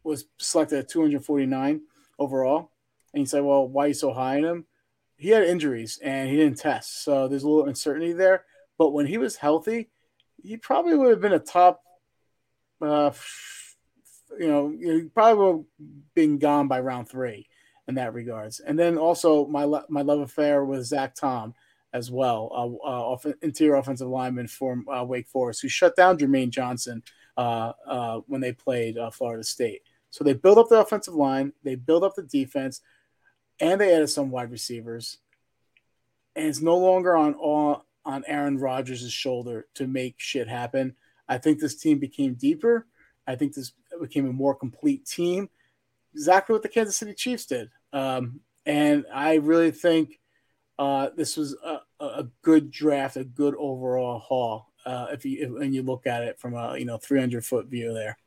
was selected at 249 overall. And you say, well, why are you so high on him? he had injuries and he didn't test, so there's a little uncertainty there. But when he was healthy, he probably would have been a top. Uh, you know, he probably would have been gone by round three in that regards. And then also my my love affair with Zach Tom as well, uh, uh, off, interior offensive lineman for uh, Wake Forest, who shut down Jermaine Johnson uh, uh, when they played uh, Florida State. So they build up the offensive line, they build up the defense, and they added some wide receivers. And it's no longer on all on Aaron Rodgers' shoulder to make shit happen. I think this team became deeper. I think this became a more complete team. Exactly what the Kansas City Chiefs did. Um, and I really think uh, this was a, a, good draft, a good overall haul. Uh, if you if, when you look at it from a you know 300 foot view there.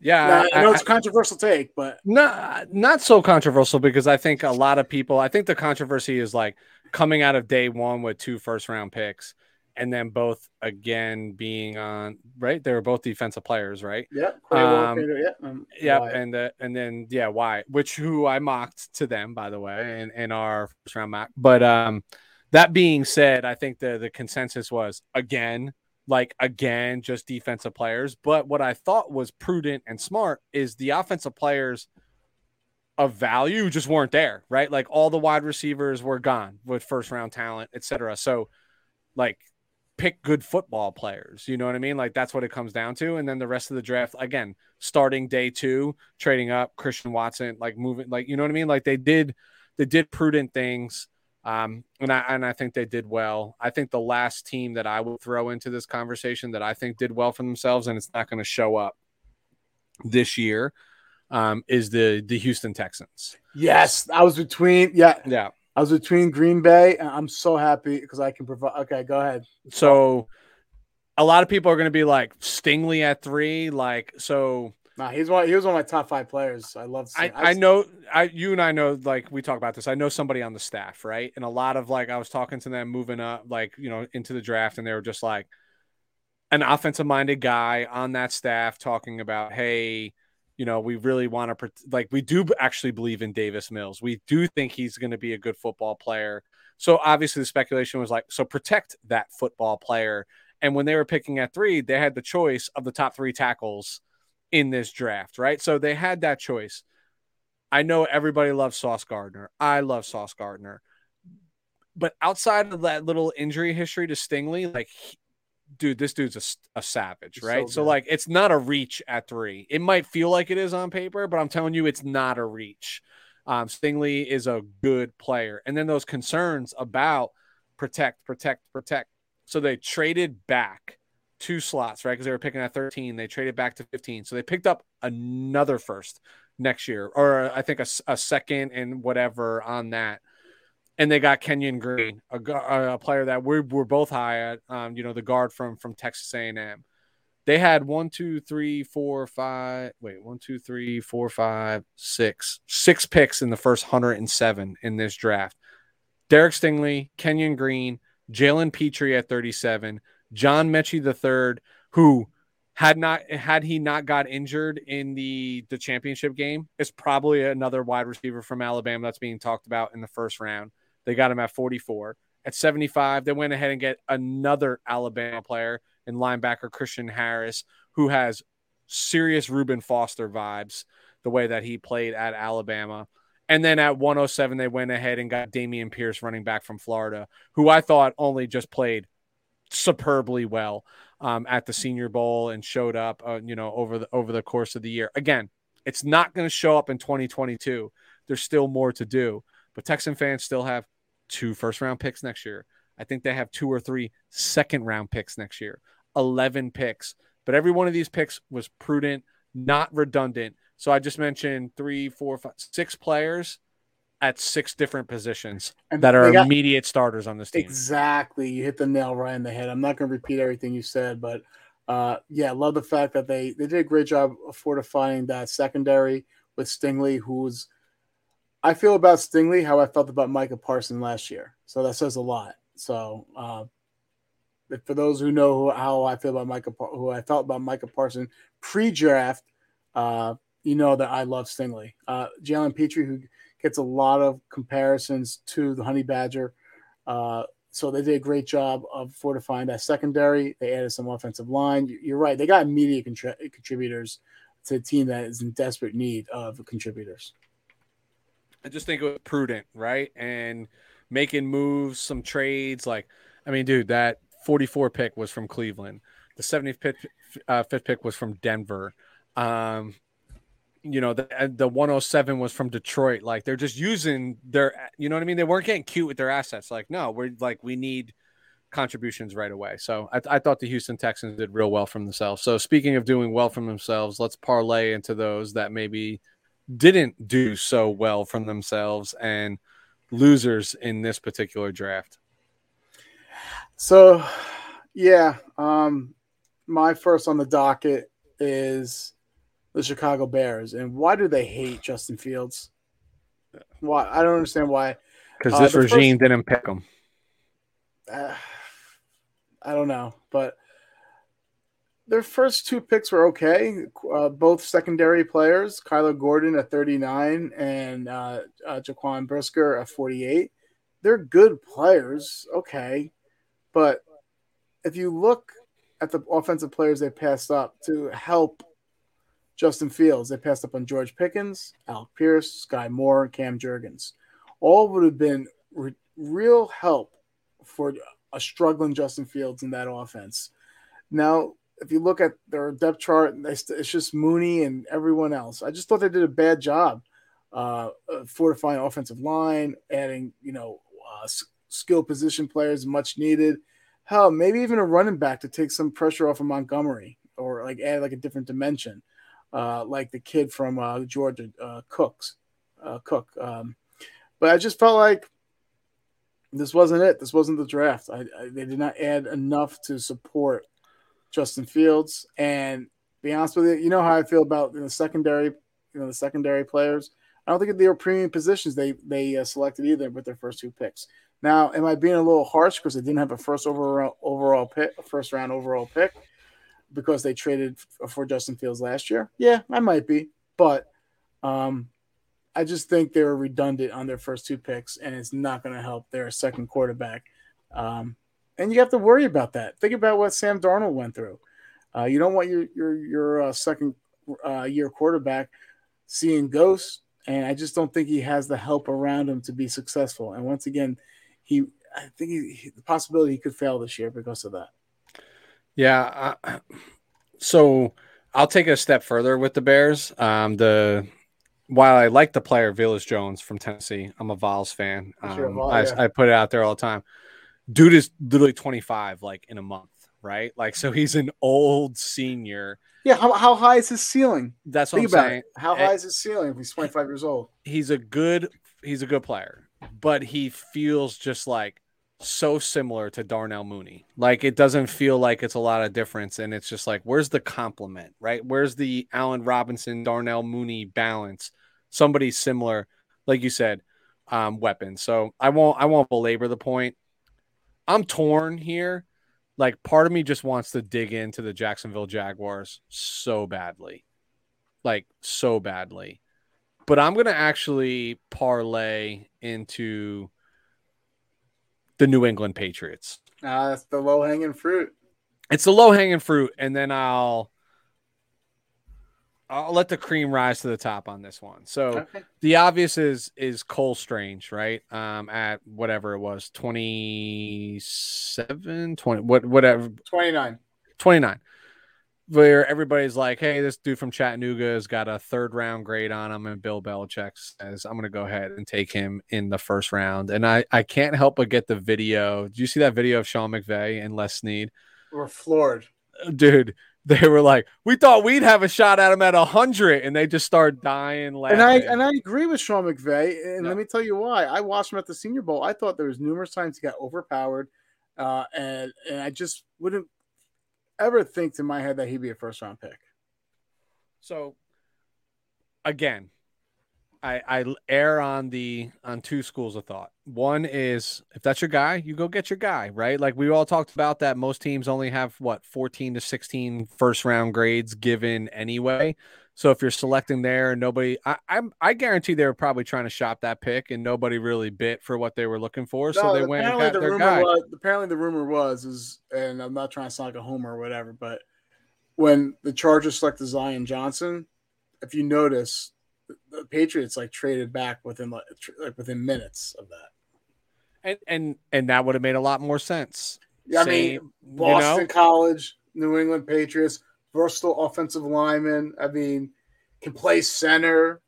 Yeah, now, I, know it's a controversial take, but not not so controversial because I think a lot of people. I think the controversy is like coming out of day one with two first round picks, and then both again being on right. They were both defensive players, right? Yeah, um, yeah, um, yeah, and the, and then yeah, why? Which who I mocked to them, by the way, in, in our first round mock. But um, that being said, I think the the consensus was again like again just defensive players. But what I thought was prudent and smart is the offensive players of value just weren't there, right? Like all the wide receivers were gone with first round talent, etc. So like pick good football players, you know what I mean? Like that's what it comes down to. And then the rest of the draft, again, starting day two, trading up Christian Watson, like moving, like you know what I mean? Like they did they did prudent things um, and I and I think they did well. I think the last team that I would throw into this conversation that I think did well for themselves, and it's not going to show up this year, um, is the the Houston Texans. Yes, I was between. Yeah, yeah, I was between Green Bay, and I'm so happy because I can provide. Okay, go ahead. So, a lot of people are going to be like Stingley at three, like so. Nah, he's one. He was one of my top five players. I love. I, I know. I you and I know. Like we talk about this. I know somebody on the staff, right? And a lot of like I was talking to them moving up, like you know, into the draft, and they were just like an offensive minded guy on that staff talking about, hey, you know, we really want to like we do actually believe in Davis Mills. We do think he's going to be a good football player. So obviously the speculation was like, so protect that football player. And when they were picking at three, they had the choice of the top three tackles in this draft, right? So they had that choice. I know everybody loves Sauce Gardner. I love Sauce Gardner. But outside of that little injury history to Stingley, like, dude, this dude's a, a savage, right? So, so, like, it's not a reach at three. It might feel like it is on paper, but I'm telling you, it's not a reach. Um, Stingley is a good player. And then those concerns about protect, protect, protect. So they traded back two slots, right? Because they were picking at 13. They traded back to 15. So they picked up another first next year, or I think a, a second and whatever on that. And they got Kenyon Green, a, a player that we were both high at, um, you know, the guard from from Texas A&M. They had one, two, three, four, five. Wait, one, two, three, four, five, six, six picks in the first 107 in this draft. Derek Stingley, Kenyon Green, Jalen Pitre at 37, John Metchie third, who had not had he not got injured in the the championship game, is probably another wide receiver from Alabama that's being talked about in the first round. They got him at 44. At 75, they went ahead and get another Alabama player in linebacker Christian Harris, who has serious Reuben Foster vibes, the way that he played at Alabama. And then at 107, they went ahead and got Dameon Pierce running back from Florida, who I thought only just played superbly well um, at the Senior Bowl and showed up, uh, you know, over the over the course of the year. Again, it's not going to show up in 2022. There's still more to do, but Texan fans still have two first round picks next year. I think they have two or three second round picks next year, 11 picks. But every one of these picks was prudent, not redundant. So I just mentioned three, four, five, six players at six different positions and that are got, immediate starters on this team. Exactly. You hit the nail right in the head. I'm not going to repeat everything you said, but uh, yeah, love the fact that they, they did a great job of fortifying that secondary with Stingley, who's I feel about Stingley how I felt about Micah Parson last year. So that says a lot. So uh, for those who know how I feel about Micah, who I felt about Micah Parson pre-draft, uh, you know that I love Stingley. Uh, Jalen Pitre, who gets a lot of comparisons to the Honey Badger. Uh, so they did a great job of fortifying that secondary. They added some offensive line. You're right; they got immediate contri- contributors to a team that is in desperate need of contributors. I just think it was prudent, right? And making moves, some trades. Like, I mean, dude, that 44 pick was from Cleveland. The 75th uh, fifth pick was from Denver. Um, you know, the the 107 was from Detroit. Like they're just using their, you know what I mean? They weren't getting cute with their assets. Like, no, we're like we need contributions right away. So I, I thought the Houston Texans did real well from themselves. So speaking of doing well from themselves, let's parlay into those that maybe didn't do so well from themselves and losers in this particular draft. So, yeah, um, my first on the docket is the Chicago Bears, and why do they hate Justin Fields? Why I don't understand why. Because uh, this regime did didn't pick him. Uh, I don't know, but their first two picks were okay. Uh, both secondary players, Kyler Gordon at 39 and uh, uh, Jaquan Brisker at 48. They're good players, okay, but if you look at the offensive players they passed up to help Justin Fields, they passed up on George Pickens, Alec Pierce, Skyy Moore, Cam Jurgens. All would have been re- real help for a struggling Justin Fields in that offense. Now, if you look at their depth chart, it's just Mooney and everyone else. I just thought they did a bad job uh, fortifying offensive line, adding you know uh, skill position players much needed. Hell, maybe even a running back to take some pressure off of Montgomery or like add like a different dimension, uh, like the kid from uh, Georgia, uh, Cooks, uh, Cook. Um, but I just felt like this wasn't it. This wasn't the draft. I, I, they did not add enough to support Justin Fields. And be honest with you, you know how I feel about the secondary, you know, the secondary players. I don't think they were premium positions they they uh, selected either with their first two picks. Now, am I being a little harsh because they didn't have a first overall overall pick, a first round overall pick, because they traded for Justin Fields last year? Yeah, I might be, but um, I just think they were redundant on their first two picks, and it's not going to help their second quarterback. Um, and you have to worry about that. Think about what Sam Darnold went through. Uh, you don't want your your your uh, second uh, year quarterback seeing ghosts, and I just don't think he has the help around him to be successful. And once again, he I think he, the possibility he could fail this year because of that. Yeah. Uh, so I'll take a step further with the Bears. Um, the while I like the player Velus Jones from Tennessee, I'm a Vols fan. Um, Vol, yeah. I, I, put it out there all the time. Dude is literally 25, like in a month, right? Like, so he's an old senior. Yeah. How, how high is his ceiling? That's what Think I'm about saying. It. How high is his ceiling if he's 25 years old? He's a good, he's a good player, but he feels just like so similar to Darnell Mooney. Like it doesn't feel like it's a lot of difference. And it's just like, where's the compliment, right? Where's the Allen Robinson, Darnell Mooney balance? Somebody similar, like you said, um, weapon. So I won't I won't belabor the point. I'm torn here. Like part of me just wants to dig into the Jacksonville Jaguars so badly. Like so badly. But I'm gonna actually parlay into the New England Patriots. Ah, that's the low hanging fruit. It's the low hanging fruit, and then I'll I'll let the cream rise to the top on this one. So okay. the obvious is is Cole Strange, right? Um, at whatever it was, 27, 20, what whatever 29. 29 where everybody's like, hey, this dude from Chattanooga has got a third round grade on him, and Bill Belichick says, I'm going to go ahead and take him in the first round. And I, I can't help but get the video. Did you see that video of Sean McVay and Les Snead? We're floored. Dude, they were like, we thought we'd have a shot at him at 100, and they just start dying laughing. And I, and I agree with Sean McVay. And let me tell you why. I watched him at the Senior Bowl. I thought there was numerous times he got overpowered. Uh, and, and I just wouldn't ever think in my head that he'd be a first round pick. So again, I, I err on the on two schools of thought. One is if that's your guy, you go get your guy, right? Like we all talked about that most teams only have what 14 to 16 first round grades given anyway. So if you're selecting there and nobody, I, I'm I guarantee they were probably trying to shop that pick and nobody really bit for what they were looking for. No, so they went and got the their guy. Was, apparently the rumor was is, and I'm not trying to sound like a homer or whatever, but when the Chargers selected Zion Johnson, if you notice, the Patriots like traded back within like, like within minutes of that. And and and that would have made a lot more sense. Yeah, Same, I mean Boston you know? College, New England Patriots versatile offensive lineman. I mean, can play center.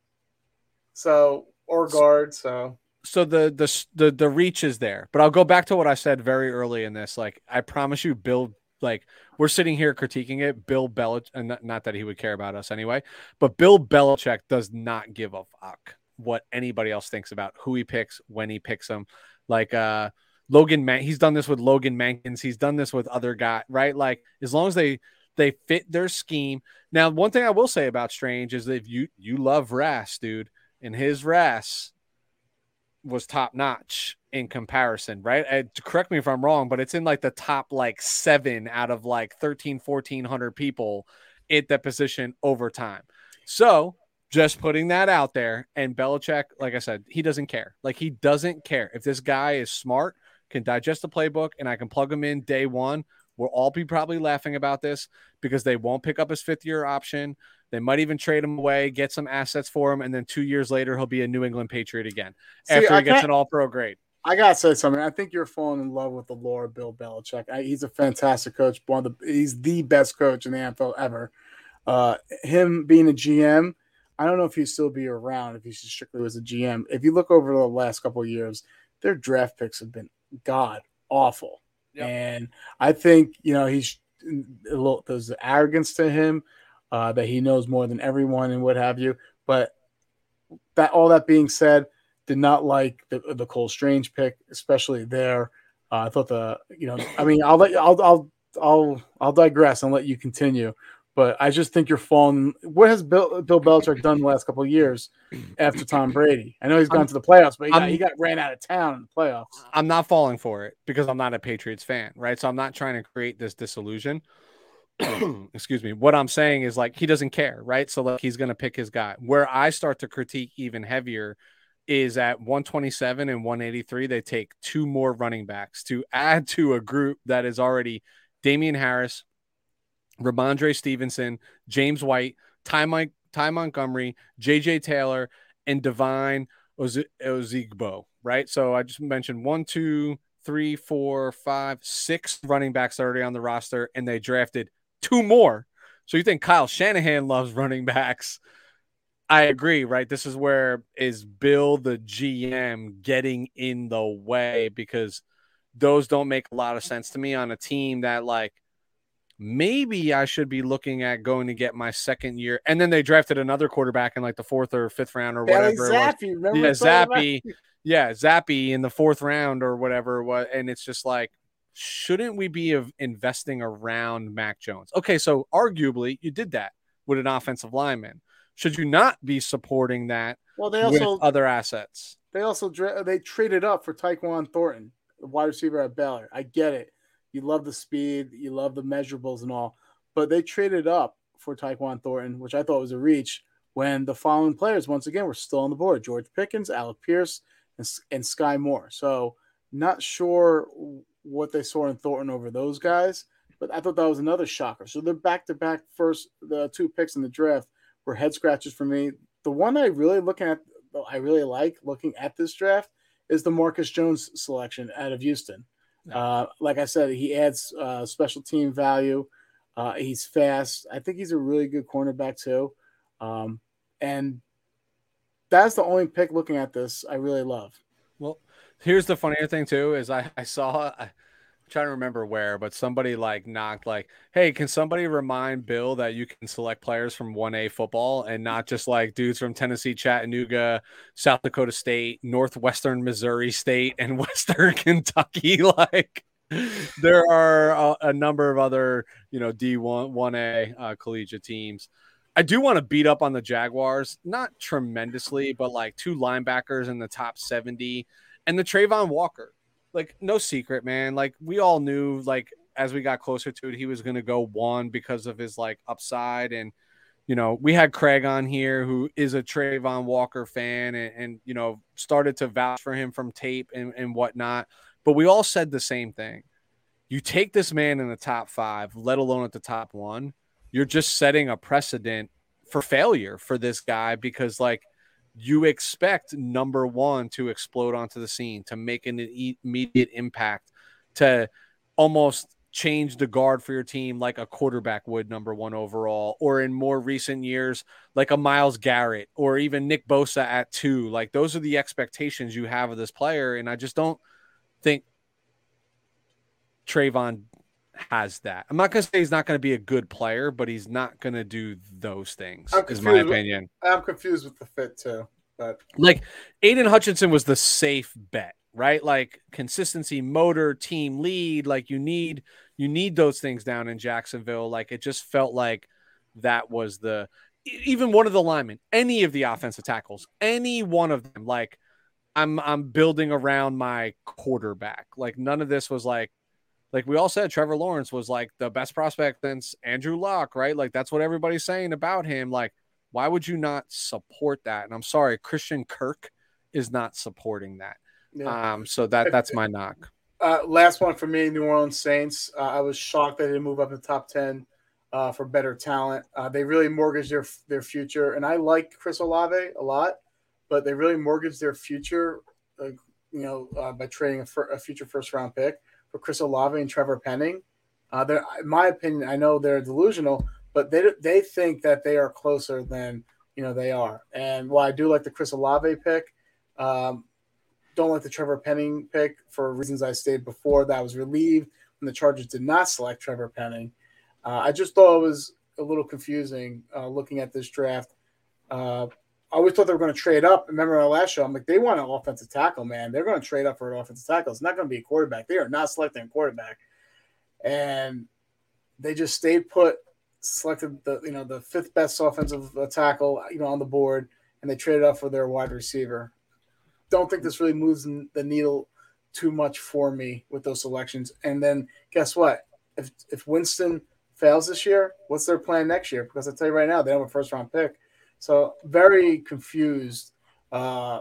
So or guard. So so the the the the reach is there. But I'll go back to what I said very early in this. Like I promise you, Bill. Like we're sitting here critiquing it. Bill Belichick, and not, that he would care about us anyway, but Bill Belichick does not give a fuck what anybody else thinks about who he picks when he picks them. Like uh Logan Man, he's done this with Logan Mankins. He's done this with other guy, right? Like as long as they they fit their scheme. Now, one thing I will say about Strange is that if you you love RAS, dude, and his RAS was top notch in comparison, right? Correct me if I'm wrong, but it's in like the top like seven out of like 13, 1400 people at that position over time. So just putting that out there. And Belichick, like I said, he doesn't care. Like he doesn't care. If this guy is smart, can digest the playbook, and I can plug him in day one, we'll all be probably laughing about this because they won't pick up his fifth year option. They might even trade him away, get some assets for him, and then two years later he'll be a New England Patriot again See, after he gets an All Pro grade. I gotta say something. I think you're falling in love with the lore of Bill Belichick. I, he's a fantastic coach. One of the he's the best coach in the NFL ever. Uh, him being a GM, I don't know if he'd still be around if he strictly was a GM. If you look over the last couple of years, their draft picks have been god awful. Yep. And I think you know he's a little there's arrogance to him uh, that he knows more than everyone and what have you. But that all that being said, did not like the the Cole Strange pick, especially there. Uh, I thought the you know I mean I'll let I'll I'll I'll I'll digress and let you continue. But I just think you're falling. What has Bill Bill Belichick done the last couple of years after Tom Brady? I know he's gone I'm, to the playoffs, but he got, he got, ran out of town in the playoffs. I'm not falling for it because I'm not a Patriots fan, right? So I'm not trying to create this disillusion. excuse me what i'm saying is like he doesn't care right? So like he's gonna pick his guy. Where i start to critique even heavier is at 127 and 183 they take two more running backs to add to a group that is already damien harris rhamondre stevenson james white ty, Mike, ty montgomery jj taylor and devine Oz- ozigbo right? So i just mentioned one two three, four, five, six running backs already on the roster, and they drafted two more. So you think Kyle Shanahan loves running backs? I agree, right? This is where is Bill the GM getting in the way because those don't make a lot of sense to me on a team that like maybe I should be looking at going to get my second year. And then they drafted another quarterback in like the fourth or fifth round or whatever. Zappe, yeah, Zappe. Yeah, Zappe in the fourth round or whatever. What and it's just like shouldn't we be investing around Mac Jones? Okay, so arguably you did that with an offensive lineman. Should you not be supporting that? Well, they also other assets. They also they traded up for Tyquan Thornton, the wide receiver at Baylor. I get it. You love the speed, you love the measurables and all, but they traded up for Tyquan Thornton, which I thought was a reach. When the following players once again were still on the board: George Pickens, Alec Pierce, and, and Skyy Moore. So not sure what they saw in Thornton over those guys. But I thought that was another shocker. So the back to back first, the two picks in the draft were head scratches for me. The one I really looking at, I really like looking at this draft is the Marcus Jones selection out of Houston. Uh, like I said, he adds uh, special team value. Uh, he's fast. I think he's a really good cornerback too. Um, and that's the only pick looking at this I really love. Here's the funnier thing too is I I saw I, am trying to remember where, but somebody like knocked like, hey, can somebody remind Bill that you can select players from 1A football and not just like dudes from Tennessee, Chattanooga, South Dakota State, Northwestern Missouri State, and Western Kentucky? Like there are a, a, number of other, you know, D1 1A uh, collegiate teams. I do want to beat up on the Jaguars, not tremendously, but like two linebackers in the top 70 and the Travon Walker, like no secret, man. Like we all knew, like as we got closer to it, he was going to go one because of his like upside. And you know, we had Craig on here who is a Travon Walker fan, and, and you know started to vouch for him from tape and, and whatnot. But we all said the same thing. You take this man in the top five, let alone at the top one, you're just setting a precedent for failure for this guy because like you expect number one to explode onto the scene, to make an immediate impact, to almost change the guard for your team like a quarterback would number one overall, or in more recent years, like a Myles Garrett or even Nick Bosa at two. Like those are the expectations you have of this player. And I just don't think Travon has that. I'm not gonna say he's not gonna be a good player, but he's not gonna do those things, is my opinion. With, I'm confused with the fit too. But like Aidan Hutchinson was the safe bet, right? Like consistency, motor, team lead. Like you need you need those things down in Jacksonville. Like it just felt like that was the even one of the linemen, any of the offensive tackles, any one of them. Like I'm I'm building around my quarterback. Like none of this was like like we all said Trevor Lawrence was like the best prospect since Andrew Luck, right? Like that's what everybody's saying about him. Like why would you not support that? And I'm sorry, Christian Kirk is not supporting that. Um, so that that's my knock. Uh, last one for me, New Orleans Saints. Uh, I was shocked they didn't move up in the top ten uh, for better talent. Uh, they really mortgaged their their future, and I like Chris Olave a lot, but they really mortgaged their future, uh, you know, uh, by trading a, fir- a, future first round pick for Chris Olave and Trevor Penning. in my opinion, I know they're delusional, but they they think that they are closer than you know they are. And while I do like the Chris Olave pick, um, don't like the Trevor Penning pick for reasons I stated before. That I was relieved when the Chargers did not select Trevor Penning. Uh, I just thought it was a little confusing uh, looking at this draft. Uh, I always thought they were going to trade up. Remember our last show? I'm like, they want an offensive tackle, man. They're going to trade up for an offensive tackle. It's not going to be a quarterback. They are not selecting a quarterback, and they just stayed put selected the you know the fifth best offensive uh, tackle you know on the board, and they traded up for their wide receiver. Don't think this really moves the needle too much for me with those selections. And then guess what? If if Winston fails this year, what's their plan next year? Because I tell you right now, they have a first round pick. So very confused uh,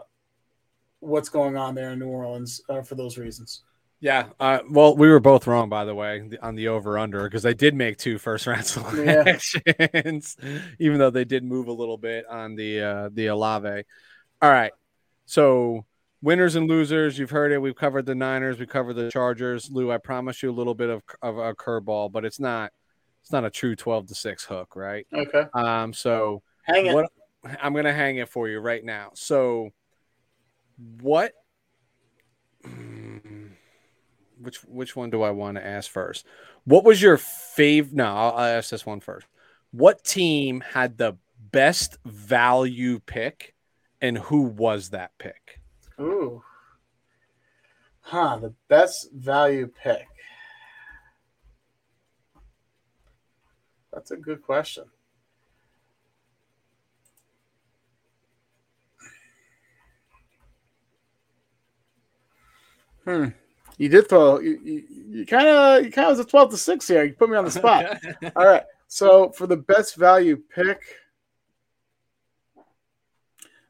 what's going on there in New Orleans uh, for those reasons. Yeah. Uh, well, we were both wrong, by the way, on the over under because they did make two first round selections, yeah. even though they did move a little bit on the uh, the Olave. All right. So winners and losers, you've heard it. We've covered the Niners, we covered the Chargers. Lou, I promise you a little bit of, of a curveball, but it's not it's not a true twelve to six hook, right? Okay. Um. So hang it. What, I'm gonna hang it for you right now. So what? Hmm, which which one do I want to ask first? What was your fave? No, I'll, I'll ask this one first. What team had the best value pick, and who was that pick? Ooh, huh? The best value pick. That's a good question. Hmm. You did throw. You kind of you kind of was a twelve to six here. You put me on the spot. All right. So for the best value pick,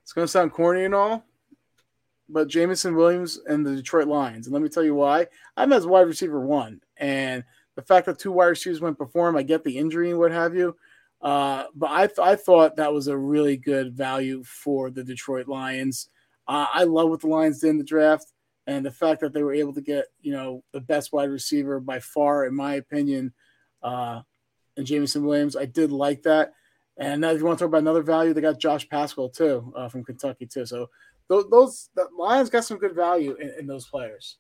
it's going to sound corny and all, but Jameson Williams and the Detroit Lions. And let me tell you why. I'm as wide receiver one, and the fact that two wide receivers went before him, I get the injury and what have you. Uh, but I, th- I thought that was a really good value for the Detroit Lions. Uh, I love what the Lions did in the draft and the fact that they were able to get you know the best wide receiver by far, in my opinion, uh, and Jameson Williams, I did like that. And now, if you want to talk about another value, they got Josh Paschal too uh, from Kentucky too. So those, those the Lions got some good value in, in those players.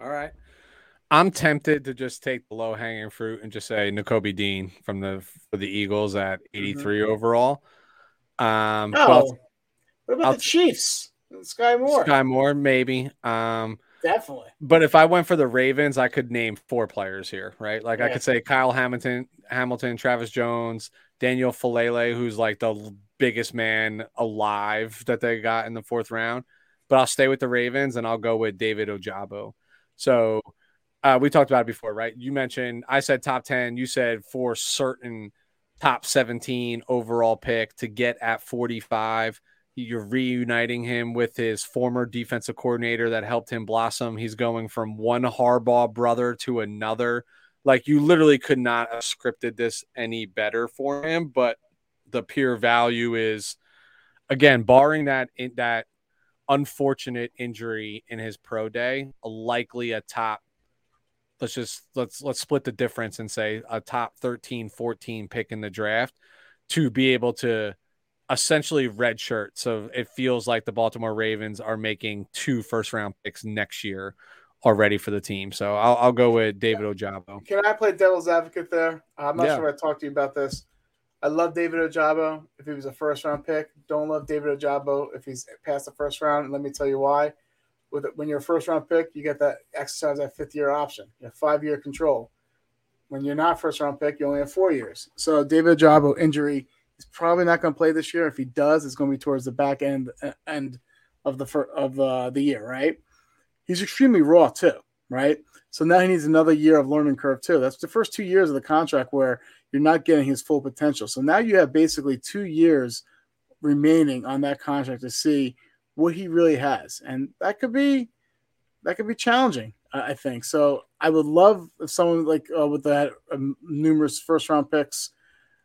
All right. I'm tempted to just take the low hanging fruit and just say Nakobe Dean from the for the Eagles at 83 mm-hmm. overall. Um, oh, what about I'll, the Chiefs? Skyy Moore. Skyy Moore, maybe. Um, Definitely. But if I went for the Ravens, I could name four players here, right? Like yeah. I could say Kyle Hamilton, Hamilton, Travis Jones, Daniel Faalele, who's like the biggest man alive that they got in the fourth round. But I'll stay with the Ravens and I'll go with David Ojabo. So uh, we talked about it before, right? You mentioned I said top 10, you said for certain top 17 overall pick to get at 45 you're reuniting him with his former defensive coordinator that helped him blossom. He's going from one Harbaugh brother to another. Like you literally could not have scripted this any better for him, but the pure value is again, barring that in, that unfortunate injury in his pro day, likely a top let's just let's let's split the difference and say a top 13 14 pick in the draft to be able to essentially redshirt so it feels like the baltimore ravens are making two first round picks next year already for the team so i'll, I'll go with david ojabo can i play devil's advocate there uh, i'm not yeah. sure i talked to you about this i love david ojabo if he was a first round pick don't love david ojabo if he's past the first round let me tell you why with when you're a first round pick, you get that exercise that fifth year option. You have five year control. When you're not first round pick, you only have four years. So David Ojabo injury is probably not going to play this year. If he does, it's going to be towards the back end end of the of uh, the year, right? He's extremely raw too, right? So now he needs another year of learning curve too. That's the first two years of the contract where you're not getting his full potential. So now you have basically two years remaining on that contract to see what he really has, and that could be that could be challenging. I think so. I would love if someone like uh, with that um, numerous first round picks,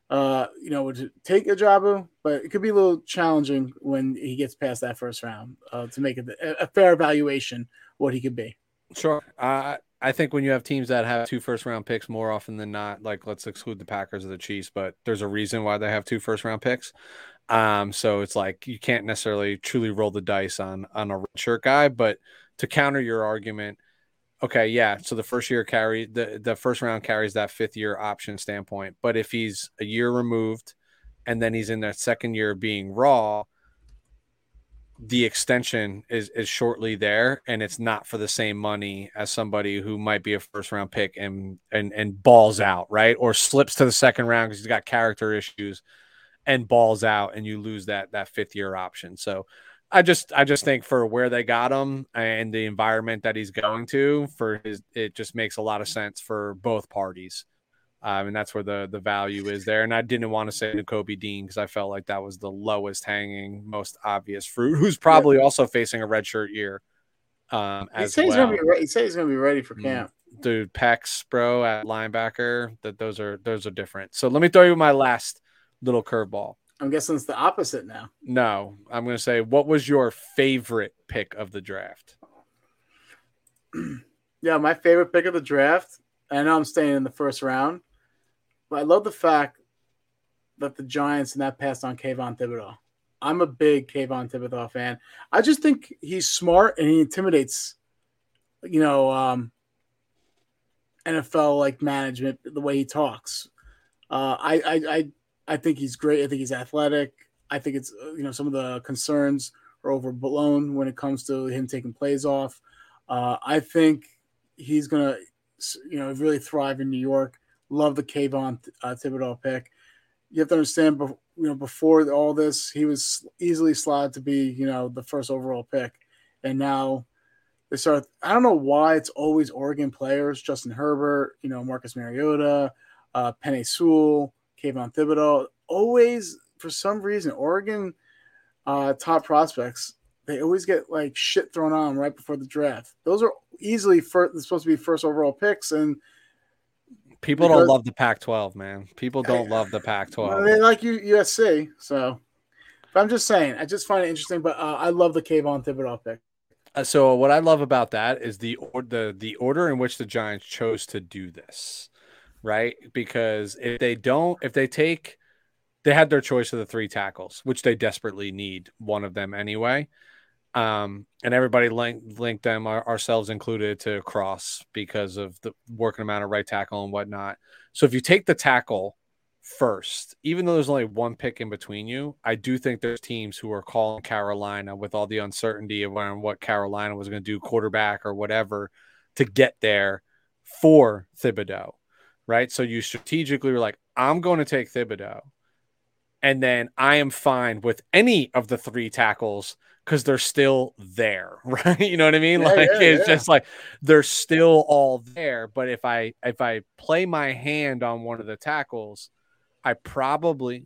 uh, you know, would take Ojabo, but it could be a little challenging when he gets past that first round uh, to make a, a fair evaluation what he could be. Sure. Uh, I think when you have teams that have two first round picks more often than not, like let's exclude the Packers or the Chiefs, but there's a reason why they have two first round picks. Um, so it's like you can't necessarily truly roll the dice on on a shirt guy, but to counter your argument, okay, yeah. So the first year carry the the first round carries that fifth year option standpoint, but if he's a year removed and then he's in that second year being raw, the extension is is shortly there and it's not for the same money as somebody who might be a first round pick and and and balls out right or slips to the second round because he's got character issues and balls out and you lose that that fifth year option. So I just I just think for where they got him and the environment that he's going to for his it just makes a lot of sense for both parties. Um, and that's where the the value is there. And I didn't want to say Nakobe Dean because I felt like that was the lowest hanging, most obvious fruit, who's probably also facing a redshirt year. Um, as he says well. he's gonna be ready. He says he's gonna be ready for mm. camp. Dude, Pecs, bro, at linebacker. That those are those are different. So let me throw you my last little curveball. I'm guessing it's the opposite now. No, I'm going to say, what was your favorite pick of the draft? yeah, my favorite pick of the draft. I know I'm staying in the first round, but I love the fact that the Giants and that passed on Kayvon Thibodeaux. I'm a big Kayvon Thibodeaux fan. I just think he's smart and he intimidates, you know, um, NFL like management the way he talks. Uh, I, I, I I think he's great. I think he's athletic. I think it's you know some of the concerns are overblown when it comes to him taking plays off. Uh, I think he's gonna you know really thrive in New York. Love the Kayvon uh, Thibodeaux pick. You have to understand, you know, before all this, he was easily slotted to be you know the first overall pick, and now they start. I don't know why it's always Oregon players: Justin Herbert, you know, Marcus Mariota, uh, Penei Sewell. Kayvon Thibodeaux. Always, for some reason, Oregon uh, top prospects, they always get like shit thrown on right before the draft. Those are easily first, supposed to be first overall picks, and people because, don't love the Pac-12, man. People don't I, love the Pac-12. They like USC, so. But I'm just saying, I just find it interesting. But uh, I love the Kayvon Thibodeaux pick. Uh, so what I love about that is the or, the the order in which the Giants chose to do this right? Because if they don't, if they take, they had their choice of the three tackles, which they desperately need one of them anyway. Um, and everybody linked, linked them, our, ourselves included, to cross because of the working amount of right tackle and whatnot. So if you take the tackle first, even though there's only one pick in between you, I do think there's teams who are calling Carolina with all the uncertainty of what Carolina was going to do, quarterback or whatever, to get there for Thibodeaux right? So you strategically were like, I'm going to take Thibodeaux. And then I am fine with any of the three tackles because they're still there, right? You know what I mean? Yeah, like yeah, it's yeah. just like they're still all there. But if I if I play my hand on one of the tackles, I probably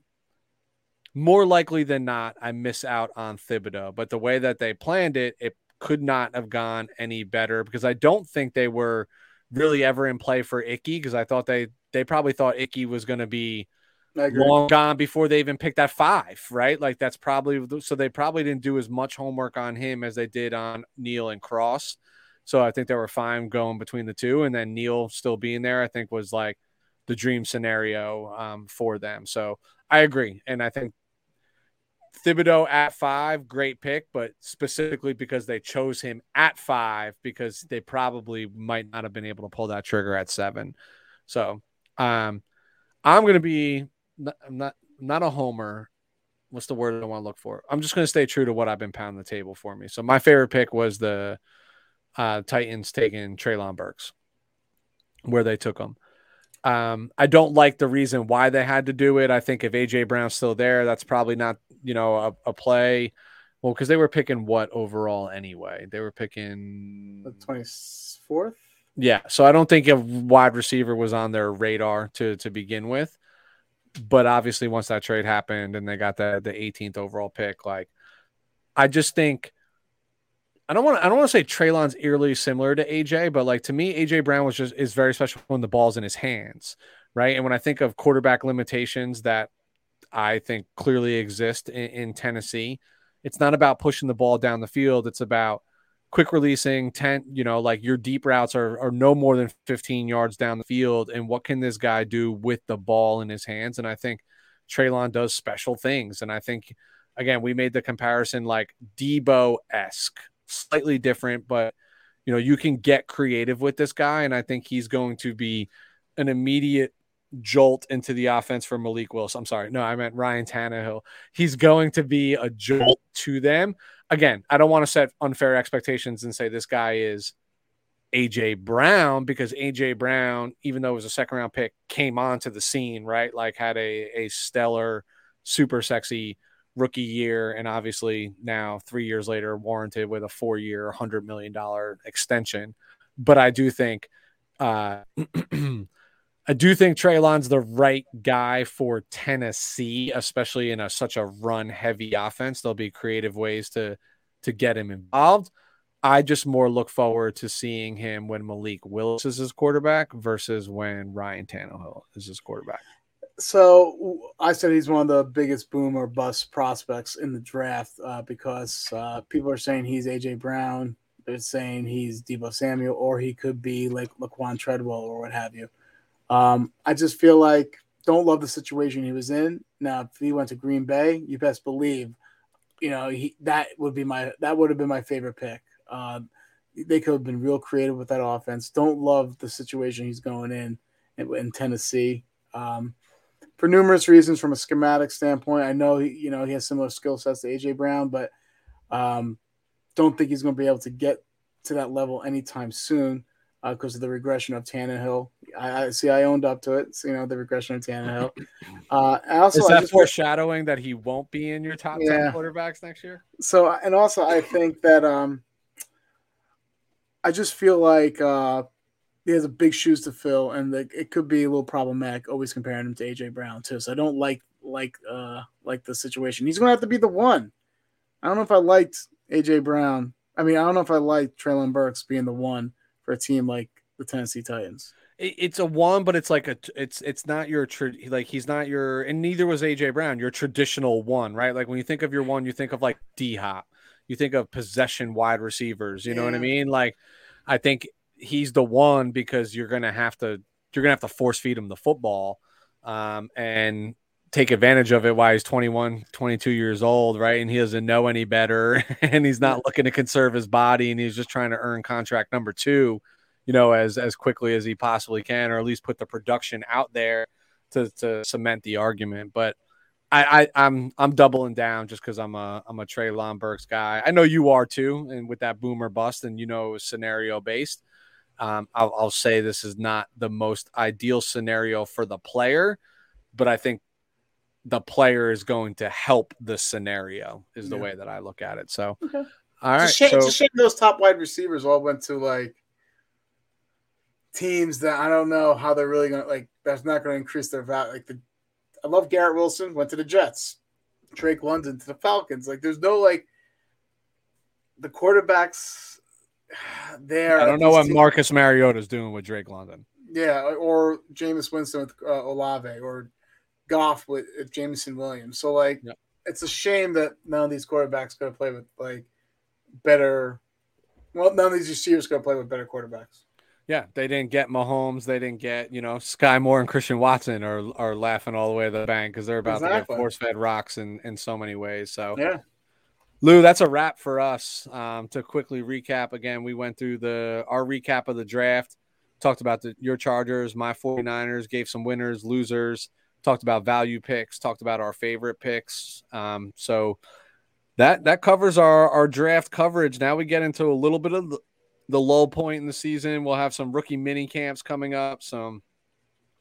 more likely than not I miss out on Thibodeaux. But the way that they planned it, it could not have gone any better because I don't think they were really ever in play for Ickey because I thought they they probably thought Ickey was going to be long gone before they even picked that five, right? Like that's probably so they probably didn't do as much homework on him as they did on Neal and Cross. So I think they were fine going between the two. And then Neal still being there, I think was like the dream scenario um, for them. So I agree. And I think Thibodeaux at five, great pick, but specifically because they chose him at five because they probably might not have been able to pull that trigger at seven. So um, I'm going to be not not a homer. What's the word I want to look for? I'm just going to stay true to what I've been pounding the table for me. So my favorite pick was the uh, Titans taking Treylon Burks, where they took him. Um, I don't like the reason why they had to do it. I think if AJ Brown's still there, that's probably not you know a, a play. Well, because they were picking what overall anyway? They were picking the twenty fourth. Yeah, so I don't think a wide receiver was on their radar to to begin with. But obviously, once that trade happened and they got the the 18th overall pick, like I just think I don't want to I don't want to say Treylon's eerily similar to AJ, but like to me, AJ Brown was just is very special when the ball's in his hands, right? And when I think of quarterback limitations that I think clearly exist in, in Tennessee, it's not about pushing the ball down the field. It's about quick releasing 10 you know like your deep routes are, are no more than 15 yards down the field. And what can this guy do with the ball in his hands? And i think Treylon does special things. And i think again we made the comparison like Deebo-esque slightly different but you know you can get creative with this guy. And i think he's going to be an immediate jolt into the offense for Malik Willis. I'm sorry. No, I meant Ryan Tannehill. He's going to be a jolt to them again, I don't want to set unfair expectations and say this guy is AJ Brown because AJ Brown, even though it was a second round pick, came onto the scene, right? Like had a, a stellar, super sexy rookie year. And obviously now, three years later, warranted with a four year, $100 million extension. But I do think, uh, I do think Treylon's the right guy for Tennessee, especially in a such a run heavy offense. There'll be creative ways to to get him involved. I just more look forward to seeing him when Malik Willis is his quarterback versus when Ryan Tannehill is his quarterback. So I said he's one of the biggest boom or bust prospects in the draft uh, because uh, people are saying he's AJ Brown. They're saying he's Deebo Samuel, or he could be like Laquan Treadwell or what have you. Um, I just feel like don't love the situation he was in. Now, if he went to Green Bay, you best believe, you know, he that would be my that would have been my favorite pick. Um, they could have been real creative with that offense. Don't love the situation he's going in in, in Tennessee. Um, for numerous reasons, from a schematic standpoint, I know he, you know he has similar skill sets to AJ Brown, but um, don't think he's going to be able to get to that level anytime soon because uh, of the regression of Tannehill. I, I, see. I owned up to it. So, you know the regression of Tannehill. Uh, also, is that foreshadowing that he won't be in your top yeah. ten quarterbacks next year? So, and also, I think that um, I just feel like uh, he has a big shoes to fill, and the, it could be a little problematic always comparing him to AJ Brown too. So I don't like like uh like the situation. He's going to have to be the one. I don't know if I liked AJ Brown. I mean, I don't know if I liked Treylon Burks being the one for a team like the Tennessee Titans. It's a one, but it's like a it's it's not your like he's not your and neither was AJ Brown your traditional one, right? Like when you think of your one, you think of like D Hop, you think of possession wide receivers. You yeah. know what I mean? Like I think he's the one because you're gonna have to you're gonna have to force feed him the football, um, and take advantage of it while he's 21 22 years old right and he doesn't know any better and he's not looking to conserve his body and he's just trying to earn contract number two you know as as quickly as he possibly can or at least put the production out there to to cement the argument but I, I I'm I'm doubling down just because I'm a I'm a Trey Burks guy. I know you are too, and with that boomer bust, and you know scenario based. Um, I'll, I'll say this is not the most ideal scenario for the player, but I think the player is going to help the scenario is the yeah. way that I look at it. So, okay. all right. It's a, shame, so, it's a shame those top wide receivers all went to like teams that I don't know how they're really going to like. That's not going to increase their value. Like the, I love Garrett Wilson went to the Jets, Drake London to the Falcons. Like there's no like the quarterbacks there. I don't know what teams. Marcus Mariota is doing with Drake London. Yeah, or Jameis Winston with uh, Olave, or Goff with Jameson Williams. So like, it's a shame that none of these quarterbacks could play with like better Well, none of these receivers going to play with better quarterbacks. Yeah, they didn't get Mahomes. They didn't get you know Skyy Moore and Christian Watson are are laughing all the way to the bank because they're about exactly. to get force fed rocks in in so many ways. So yeah, Lou, that's a wrap for us. Um, to quickly recap again, we went through the our recap of the draft, talked about the, your Chargers, my 49ers, gave some winners, losers, talked about value picks, talked about our favorite picks. Um, so that that covers our our draft coverage. Now we get into a little bit of the, low point in the season. We'll have some rookie mini camps coming up, some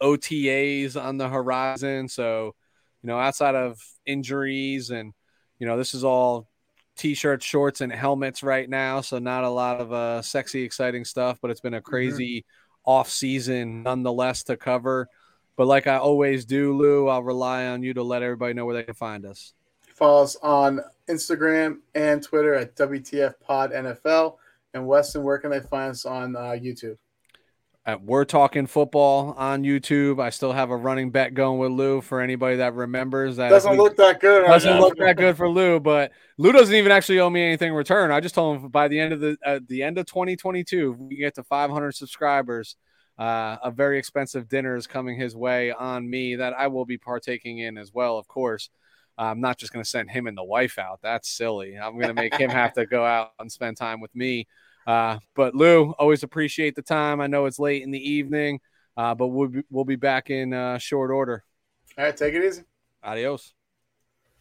OTAs on the horizon. So, you know, outside of injuries and you know, this is all t-shirts, shorts, and helmets right now. So not a lot of uh, sexy, exciting stuff, but it's been a mm-hmm. crazy mm-hmm. off season nonetheless to cover. But like I always do, Lou, I'll rely on you to let everybody know where they can find us. Follow us on Instagram and Twitter at WTF Pod NFL. And Weston, where can they find us on uh, YouTube? at We're Talking Football on YouTube. I still have a running bet going with Lou for anybody that remembers that. Doesn't look that good. Doesn't now. look that good for Lou, but Lou doesn't even actually owe me anything in return. I just told him by the end of the at the end of 2022, we get to 500 subscribers. Uh, a very expensive dinner is coming his way on me that I will be partaking in as well, of course. I'm not just going to send him and the wife out. That's silly. I'm going to make him have to go out and spend time with me. Uh, but Lou, always appreciate the time. I know it's late in the evening, uh, but we'll be, we'll be back in uh, short order. All right, take it easy. Adios.